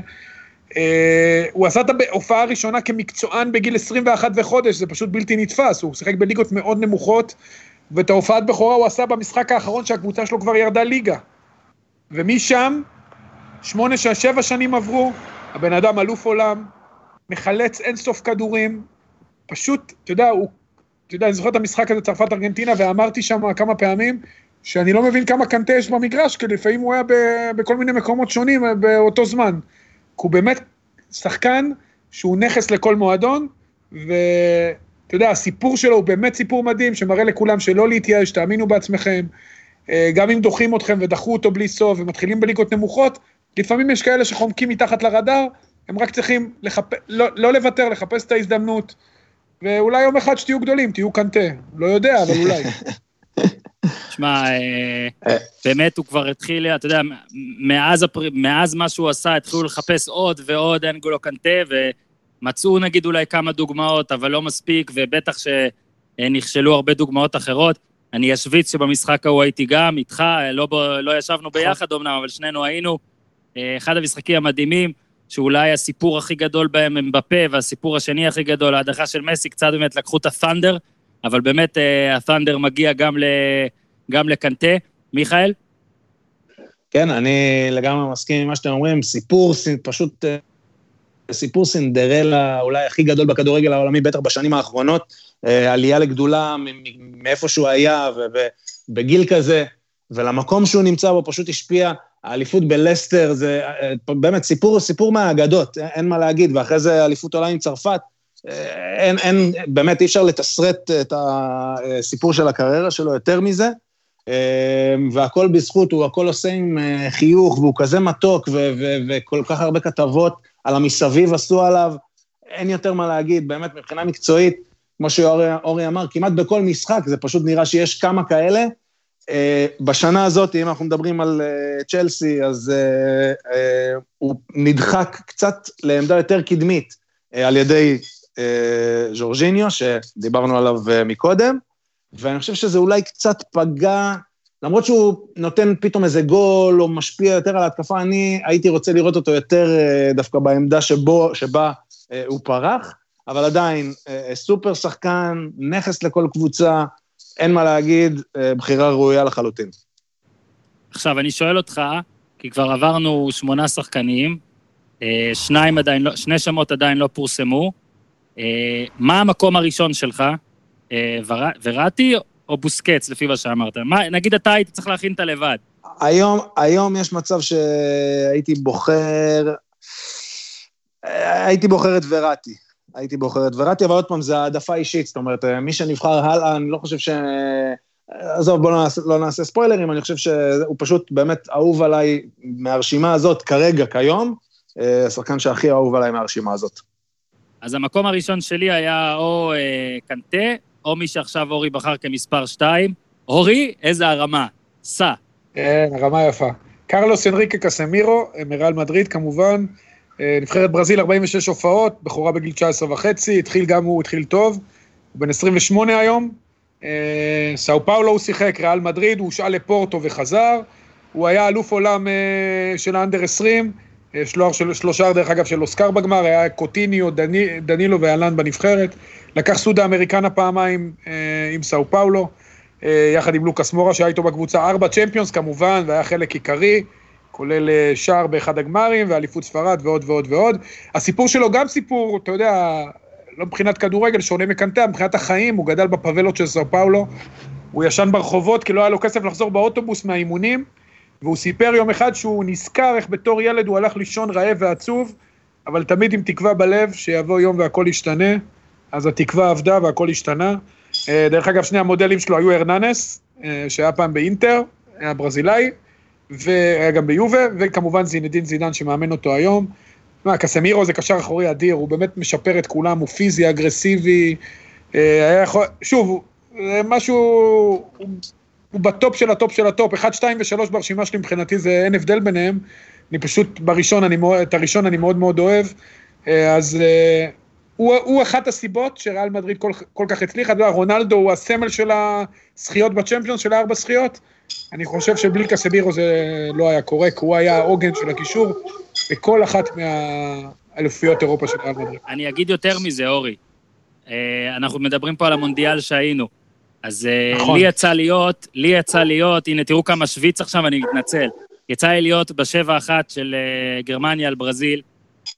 הוא עשה את ההופעה הראשונה כמקצוען בגיל 21 וחודש, זה פשוט בלתי נתפס, הוא שיחק בליגות מאוד נמוכות, ואת ההופעת בכורה הוא עשה במשחק האחרון שהקבוצה שלו כבר ירדה ליגה. ומשם, שמונה, שבע שנים עברו, הבן אדם אלוף עולם, מחלץ אינסוף כדורים, פשוט, אתה יודע, הוא, אתה יודע, אני זוכר את המשחק הזה, צרפת-ארגנטינה, ואמרתי שם כמה פעמים, שאני לא מבין כמה קנטה יש במגרש, כי לפעמים הוא היה בכל מיני מקומות שונים באותו זמן. הוא באמת שחקן שהוא נכס לכל מועדון, ואתה יודע, הסיפור שלו הוא באמת סיפור מדהים, שמראה לכולם שלא להתייאש, תאמינו בעצמכם, גם אם דוחים אתכם ודחו אותו בלי סוף ומתחילים בליגות נמוכות, לפעמים יש כאלה שחומקים מתחת לרדאר, הם רק צריכים לחפ... לא, לא לוותר, לחפש את ההזדמנות, ואולי יום אחד שתהיו גדולים, תהיו קנטה, לא יודע, אבל אולי. שמע, באמת הוא כבר התחיל, אתה יודע, מאז, מאז מה שהוא עשה, התחילו לחפש עוד ועוד אנגולו קנטה, ומצאו נגיד אולי כמה דוגמאות, אבל לא מספיק, ובטח שנכשלו הרבה דוגמאות אחרות. אני אשוויץ שבמשחק ההוא הייתי גם איתך, לא, לא ישבנו ביחד אמנם, אבל שנינו היינו. אחד המשחקים המדהימים, שאולי הסיפור הכי גדול בהם הם בפה, והסיפור השני הכי גדול, ההדחה של מסי, קצת באמת לקחו את הת'אנדר, אבל באמת הת'אנדר מגיע גם, ל, גם לקנטה. מיכאל? כן, אני לגמרי מסכים עם מה שאתם אומרים, סיפור פשוט, סיפור סינדרלה אולי הכי גדול בכדורגל העולמי, בטח בשנים האחרונות, עלייה לגדולה מאיפה שהוא היה, ובגיל כזה, ולמקום שהוא נמצא בו פשוט השפיע, האליפות בלסטר זה באמת סיפור, סיפור מהאגדות, אין מה להגיד, ואחרי זה אליפות עולם עם צרפת, אין, אין, באמת אי אפשר לתסרט את הסיפור של הקריירה שלו יותר מזה, והכל בזכות, הוא הכל עושה עם חיוך, והוא כזה מתוק, וכל כך הרבה כתבות על המסביב עשו עליו, אין יותר מה להגיד, באמת מבחינה מקצועית, כמו שאורי אמר, כמעט בכל משחק, זה פשוט נראה שיש כמה כאלה, בשנה הזאת, אם אנחנו מדברים על צ'לסי, אז הוא נדחק קצת לעמדה יותר קדמית על ידי ז'ורג'יניו, שדיברנו עליו מקודם, ואני חושב שזה אולי קצת פגע למרות שהוא נותן פתאום איזה גול, או משפיע יותר על ההתקפה, אני הייתי רוצה לראות אותו יותר אה, דווקא בעמדה שבו, שבה אה, הוא פרח, אבל עדיין, אה, סופר שחקן, נכס לכל קבוצה, אין מה להגיד, בחירה ראויה לחלוטין. עכשיו, אני שואל אותך, כי כבר עברנו שמונה שחקנים, שניים עדיין לא, שני שמות עדיין לא פורסמו, מה המקום הראשון שלך? וראטי או בוסקץ, לפי מה שאמרת? מה, נגיד אתה היית צריך להכין את הלבד. היום, היום יש מצב שהייתי בוחר... הייתי בוחר את וראטי. הייתי בוחר את וראטי, אבל עוד פעם, זו העדפה אישית, זאת אומרת, מי שנבחר הלאה, אני לא חושב ש... עזוב, בואו לא נעשה, לא נעשה ספוילרים, אני חושב שהוא פשוט באמת אהוב עליי מהרשימה הזאת כרגע, כיום, אה, השחקן שהכי אהוב עליי מהרשימה הזאת. אז המקום הראשון שלי היה או אה, קנטה, או מי שעכשיו אורי בחר כמספר 2. אורי, איזה הרמה. סע. כן, הרמה יפה. קרלוס אנריקה קסמירו, מריאל מדריד כמובן, אה, נבחרת ברזיל 46 הופעות, בכורה בגיל 19 וחצי, התחיל גם הוא, התחיל טוב, הוא בן 28 היום. אה, סאו פאולו הוא שיחק, ריאל מדריד, הוא הושאל לפורטו וחזר. הוא היה אלוף עולם אה, של האנדר 20, שלושה, דרך אגב, של אוסקר בגמר, היה קוטיניו, דני, דנילו ואלן בנבחרת. לקח סודה אמריקנה פעמיים אה, עם סאו פאולו, אה, יחד עם לוקאס מורה שהיה איתו בקבוצה, ארבע צ'מפיונס כמובן, והיה חלק עיקרי, כולל אה, שער באחד הגמרים, ואליפות ספרד ועוד ועוד ועוד. הסיפור שלו גם סיפור, אתה יודע, לא מבחינת כדורגל, שונה מקנטה, מבחינת החיים, הוא גדל בפאבלות של סאו פאולו, הוא ישן ברחובות כי לא היה לו כסף לחזור באוטובוס מהאימונים, והוא סיפר יום אחד שהוא נזכר איך בתור ילד הוא הלך לישון רעב ועצוב, אבל תמיד עם תקווה בלב שיבוא יום והכל ישתנה. אז התקווה עבדה והכל השתנה. אה, דרך אגב, שני המודלים שלו היו הרננס, אה, שהיה פעם באינטר, היה ברזילאי, והיה גם ביובה, וכמובן זינדין זידן שמאמן אותו היום. מה, קסמירו זה קשר אחורי אדיר, הוא באמת משפר את כולם, הוא פיזי, אגרסיבי. אה, היה יכול, שוב, משהו, הוא, בטופ של הטופ של הטופ, 1, 2 ו-3 ברשימה שלי מבחינתי זה אין הבדל ביניהם. אני פשוט, בראשון, אני, את הראשון אני מאוד מאוד אוהב. אז הוא, הוא אחת הסיבות שריאל מדריד כל, כל כך הצליחה, אתה יודע, רונלדו הוא הסמל של הזכיות בצ'מפיונס, של הארבע זכיות. אני חושב שבלי קסבירו זה לא היה קורה, כי הוא היה העוגן של הקישור בכל אחת מהאלופיות אירופה של ריאל מדריד. אני אגיד יותר מזה, אורי. אה, אנחנו מדברים פה על המונדיאל שהיינו. אז אה, נכון. לי יצא להיות, לי יצא להיות, הנה, תראו כמה שוויץ עכשיו, אני מתנצל. יצא לי להיות בשבע אחת של אה, גרמניה על ברזיל.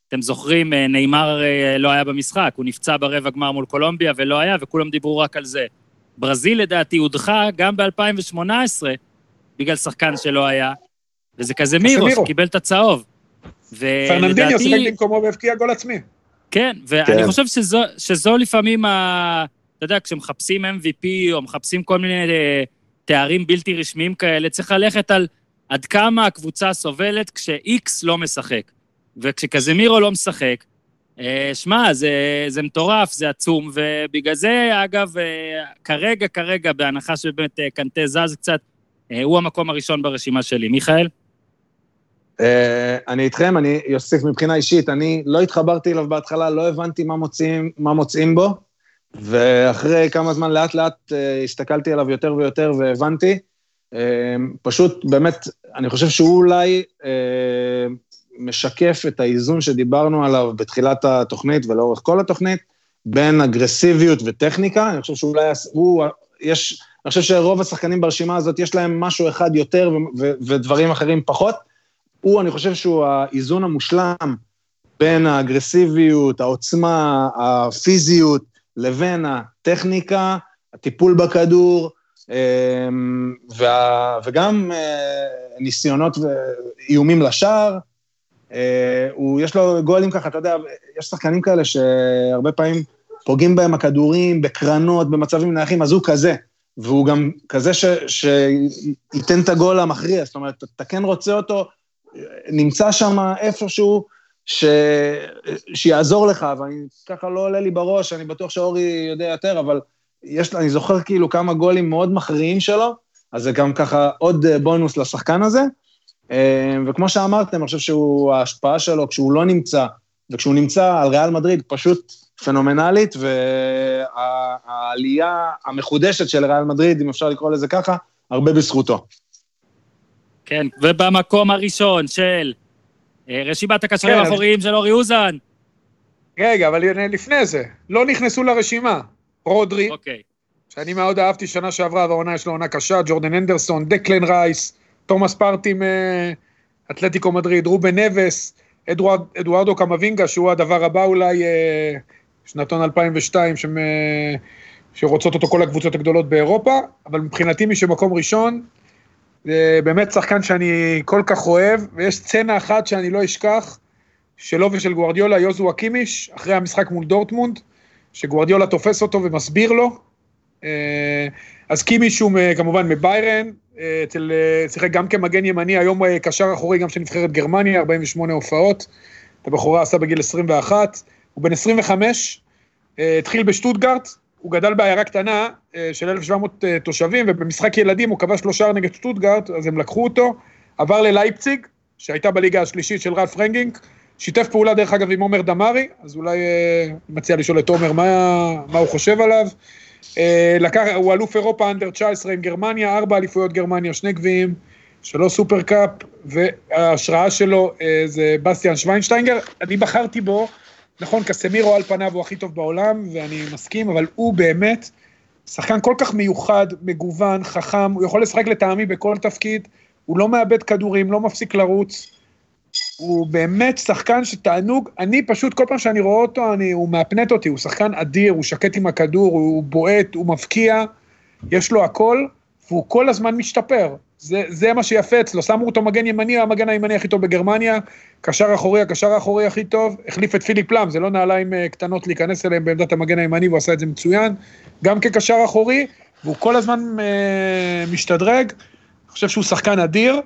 אתם זוכרים, אה, נאמר לא היה במשחק, הוא נפצע ברבע גמר מול קולומביה ולא היה, וכולם דיברו רק על זה. ברזיל לדעתי הודחה גם ב-2018, בגלל שחקן שלא היה, וזה כזה מירו, שקיבל את הצהוב. פרננדיניו שיחק במקומו והבקיע גול עצמי. כן, ואני כן. חושב שזו, שזו לפעמים, ה... אתה יודע, כשמחפשים MVP או מחפשים כל מיני אה, תארים בלתי רשמיים כאלה, צריך ללכת על עד כמה הקבוצה סובלת כש-X לא משחק. וכשקזמירו לא משחק, אה, שמע, זה, זה מטורף, זה עצום, ובגלל זה, אגב, אה, כרגע, כרגע, בהנחה שבאמת קנטה זז קצת, הוא המקום הראשון ברשימה שלי. מיכאל? אני איתכם, אני אוסיף מבחינה אישית, אני לא התחברתי אליו בהתחלה, לא הבנתי מה מוצאים, מה מוצאים בו, ואחרי כמה זמן לאט לאט הסתכלתי עליו יותר ויותר והבנתי. פשוט, באמת, אני חושב שהוא אולי משקף את האיזון שדיברנו עליו בתחילת התוכנית ולאורך כל התוכנית, בין אגרסיביות וטכניקה, אני חושב שאולי הוא, יש, אני חושב שרוב השחקנים ברשימה הזאת יש להם משהו אחד יותר ו- ו- ודברים אחרים פחות. הוא, אני חושב שהוא האיזון המושלם בין האגרסיביות, העוצמה, הפיזיות, לבין הטכניקה, הטיפול בכדור, אמ, וה, וגם אה, ניסיונות ואיומים לשער. אה, הוא, יש לו גולים ככה, אתה יודע, יש שחקנים כאלה שהרבה פעמים פוגעים בהם הכדורים, בקרנות, במצבים נייחים, אז הוא כזה. והוא גם כזה ש, שייתן את הגול המכריע, זאת אומרת, אתה כן רוצה אותו, נמצא שם איפשהו, ש... שיעזור לך, ואני ככה לא עולה לי בראש, אני בטוח שאורי יודע יותר, אבל יש, אני זוכר כאילו כמה גולים מאוד מכריעים שלו, אז זה גם ככה עוד אה, בונוס לשחקן הזה. אה, וכמו שאמרתם, אני חושב שהוא, ההשפעה שלו, כשהוא לא נמצא, וכשהוא נמצא על ריאל מדריד, פשוט פנומנלית, והעלייה המחודשת של ריאל מדריד, אם אפשר לקרוא לזה ככה, הרבה בזכותו. כן, ובמקום הראשון של רשימת הקשרים כן, האחוריים של אורי אוזן. רגע, אבל לפני זה, לא נכנסו לרשימה. רודרי, אוקיי. שאני מאוד אהבתי שנה שעברה, והעונה יש לו עונה קשה, ג'ורדן אנדרסון, דקלן רייס, תומאס פרטי מאתלטיקו מדריד, רובן נבס, אדוארד, אדוארדו קמבינגה, שהוא הדבר הבא אולי, אה, שנתון 2002, שמ, אה, שרוצות אותו כל הקבוצות הגדולות באירופה, אבל מבחינתי מי שמקום ראשון, זה באמת שחקן שאני כל כך אוהב, ויש סצנה אחת שאני לא אשכח, שלו ושל גוארדיולה, יוזו אקימיש, אחרי המשחק מול דורטמונד, שגוארדיולה תופס אותו ומסביר לו. אה, אז קימיש הוא מ- כמובן מביירן, אה, אה, שיחק גם כמגן ימני, היום אה, קשר אחורי גם של נבחרת גרמניה, 48 הופעות. את הבחורה עשה בגיל 21, הוא בן 25, אה, התחיל בשטוטגרט, הוא גדל בעיירה קטנה אה, של 1,700 אה, תושבים, ובמשחק ילדים הוא כבש שלושה נגד שטוטגרט, אז הם לקחו אותו, עבר ללייפציג, שהייתה בליגה השלישית של רלף רנגניק, שיתף פעולה דרך אגב עם עומר דמארי, אז אולי אה, מציע לשאול את עומר מה, מה הוא חושב עליו. לקח, הוא אלוף אירופה under 19 עם גרמניה, ארבע אליפויות גרמניה, שני גביעים, שלוש super cup, וההשראה שלו זה בסטיאן שוויינשטיינגר. אני בחרתי בו, נכון, קסמירו על פניו הוא הכי טוב בעולם, ואני מסכים, אבל הוא באמת שחקן כל כך מיוחד, מגוון, חכם, הוא יכול לשחק לטעמי בכל תפקיד, הוא לא מאבד כדורים, לא מפסיק לרוץ. הוא באמת שחקן שתענוג, אני פשוט, כל פעם שאני רואה אותו, אני, הוא מהפנט אותי, הוא שחקן אדיר, הוא שקט עם הכדור, הוא בועט, הוא מבקיע, יש לו הכל, והוא כל הזמן משתפר. זה, זה מה שיפה אצלו, שמו אותו מגן ימני, הוא המגן הימני הכי טוב בגרמניה, קשר אחורי, הקשר האחורי הכי טוב, החליף את פיליפ לאם, זה לא נעליים אה, קטנות להיכנס אליהם בעמדת המגן הימני, והוא עשה את זה מצוין, גם כקשר אחורי, והוא כל הזמן אה, משתדרג, אני חושב שהוא שחקן אדיר,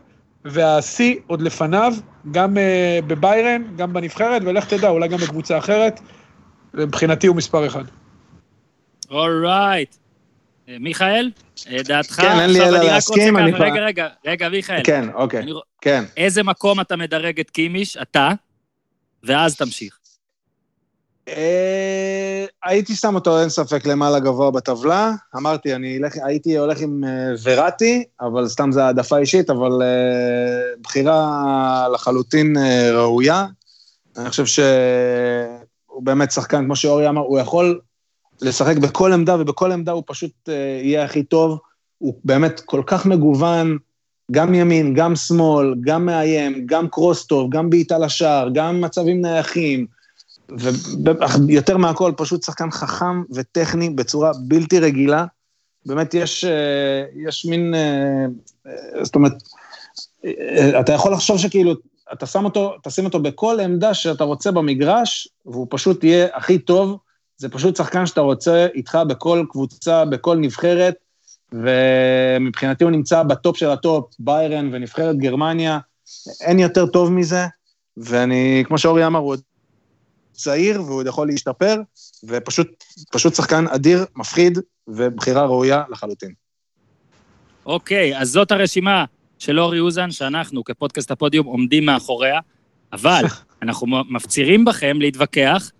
והשיא עוד לפניו, גם אה, בביירן, גם בנבחרת, ולך תדע, אולי גם בקבוצה אחרת, מבחינתי הוא מספר אחד. אולרייט. אה, מיכאל, אה, דעתך? כן, אין לי אלא להסכים, אני כבר- רגע, רגע, רגע, מיכאל. כן, אוקיי, אני- כן. איזה מקום אתה מדרג את קימיש? אתה, ואז תמשיך. אה, הייתי שם אותו, אין ספק, למעלה גבוה בטבלה. אמרתי, אני אלך, הייתי הולך עם אה, וראטי, אבל סתם זו העדפה אישית, אבל אה, בחירה לחלוטין אה, ראויה. אני חושב שהוא באמת שחקן, כמו שאורי אמר, הוא יכול לשחק בכל עמדה, ובכל עמדה הוא פשוט אה, יהיה הכי טוב. הוא באמת כל כך מגוון, גם ימין, גם שמאל, גם מאיים, גם קרוס טוב, גם בעיטה לשער, גם מצבים נייחים. ויותר מהכל, פשוט שחקן חכם וטכני בצורה בלתי רגילה. באמת יש, אה, יש מין, אה, זאת אומרת, אתה יכול לחשוב שכאילו, אתה שם אותו, תשים אותו בכל עמדה שאתה רוצה במגרש, והוא פשוט יהיה הכי טוב. זה פשוט שחקן שאתה רוצה איתך בכל קבוצה, בכל נבחרת, ומבחינתי הוא נמצא בטופ של הטופ, ביירן ונבחרת גרמניה, אין יותר טוב מזה, ואני, כמו שאורי אמר, הוא עוד צעיר והוא עוד יכול להשתפר, ופשוט פשוט שחקן אדיר, מפחיד, ובחירה ראויה לחלוטין. אוקיי, אז זאת הרשימה של אורי אוזן, שאנחנו כפודקאסט הפודיום עומדים מאחוריה, אבל אנחנו מפצירים בכם להתווכח,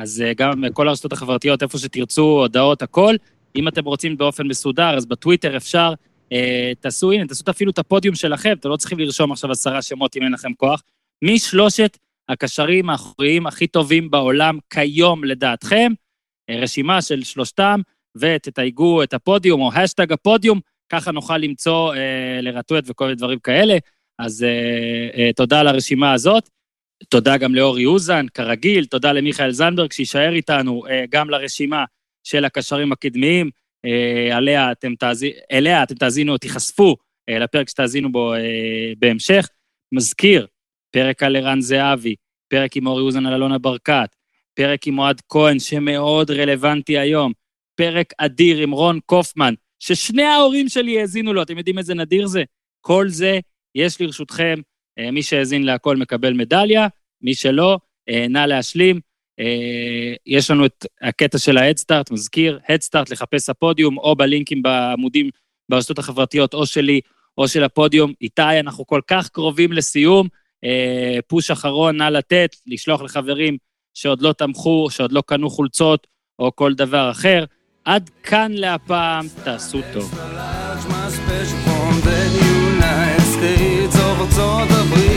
אז אה, גם כל הרשתות החברתיות, איפה שתרצו, הודעות, הכל. אם אתם רוצים באופן מסודר, אז בטוויטר אפשר, אה, תעשו, הנה, תעשו אפילו את הפודיום שלכם, אתם לא צריכים לרשום עכשיו עשרה שמות אם אין לכם כוח. מי שלושת הקשרים האחוריים הכי טובים בעולם כיום לדעתכם? אה, רשימה של שלושתם, ותתייגו את הפודיום או השטג הפודיום, ככה נוכל למצוא אה, לרטואט וכל מיני דברים כאלה. אז אה, אה, תודה על הרשימה הזאת. תודה גם לאורי אוזן, כרגיל, תודה למיכאל זנדברג שיישאר איתנו אה, גם לרשימה של הקשרים הקדמיים, אה, עליה אתם תאזינו, אליה אתם תאזינו, תיחשפו אה, לפרק שתאזינו בו בהמשך. מזכיר, פרק על ערן זהבי, פרק עם אורי אוזן על אלונה ברקת, פרק עם אוהד כהן שמאוד רלוונטי היום, פרק אדיר עם רון קופמן, ששני ההורים שלי האזינו לו, אתם יודעים איזה נדיר זה? כל זה יש לרשותכם, מי שהאזין להכל מקבל מדליה, מי שלא, אה, נא להשלים. אה, יש לנו את הקטע של ההדסטארט, מזכיר, הדסטארט לחפש הפודיום, או בלינקים בעמודים ברשתות החברתיות, או שלי או של הפודיום. איתי, אנחנו כל כך קרובים לסיום. אה, פוש אחרון, נא לתת, לשלוח לחברים שעוד לא תמכו, שעוד לא קנו חולצות, או כל דבר אחר. עד כאן להפעם, תעשו טוב. voltou da.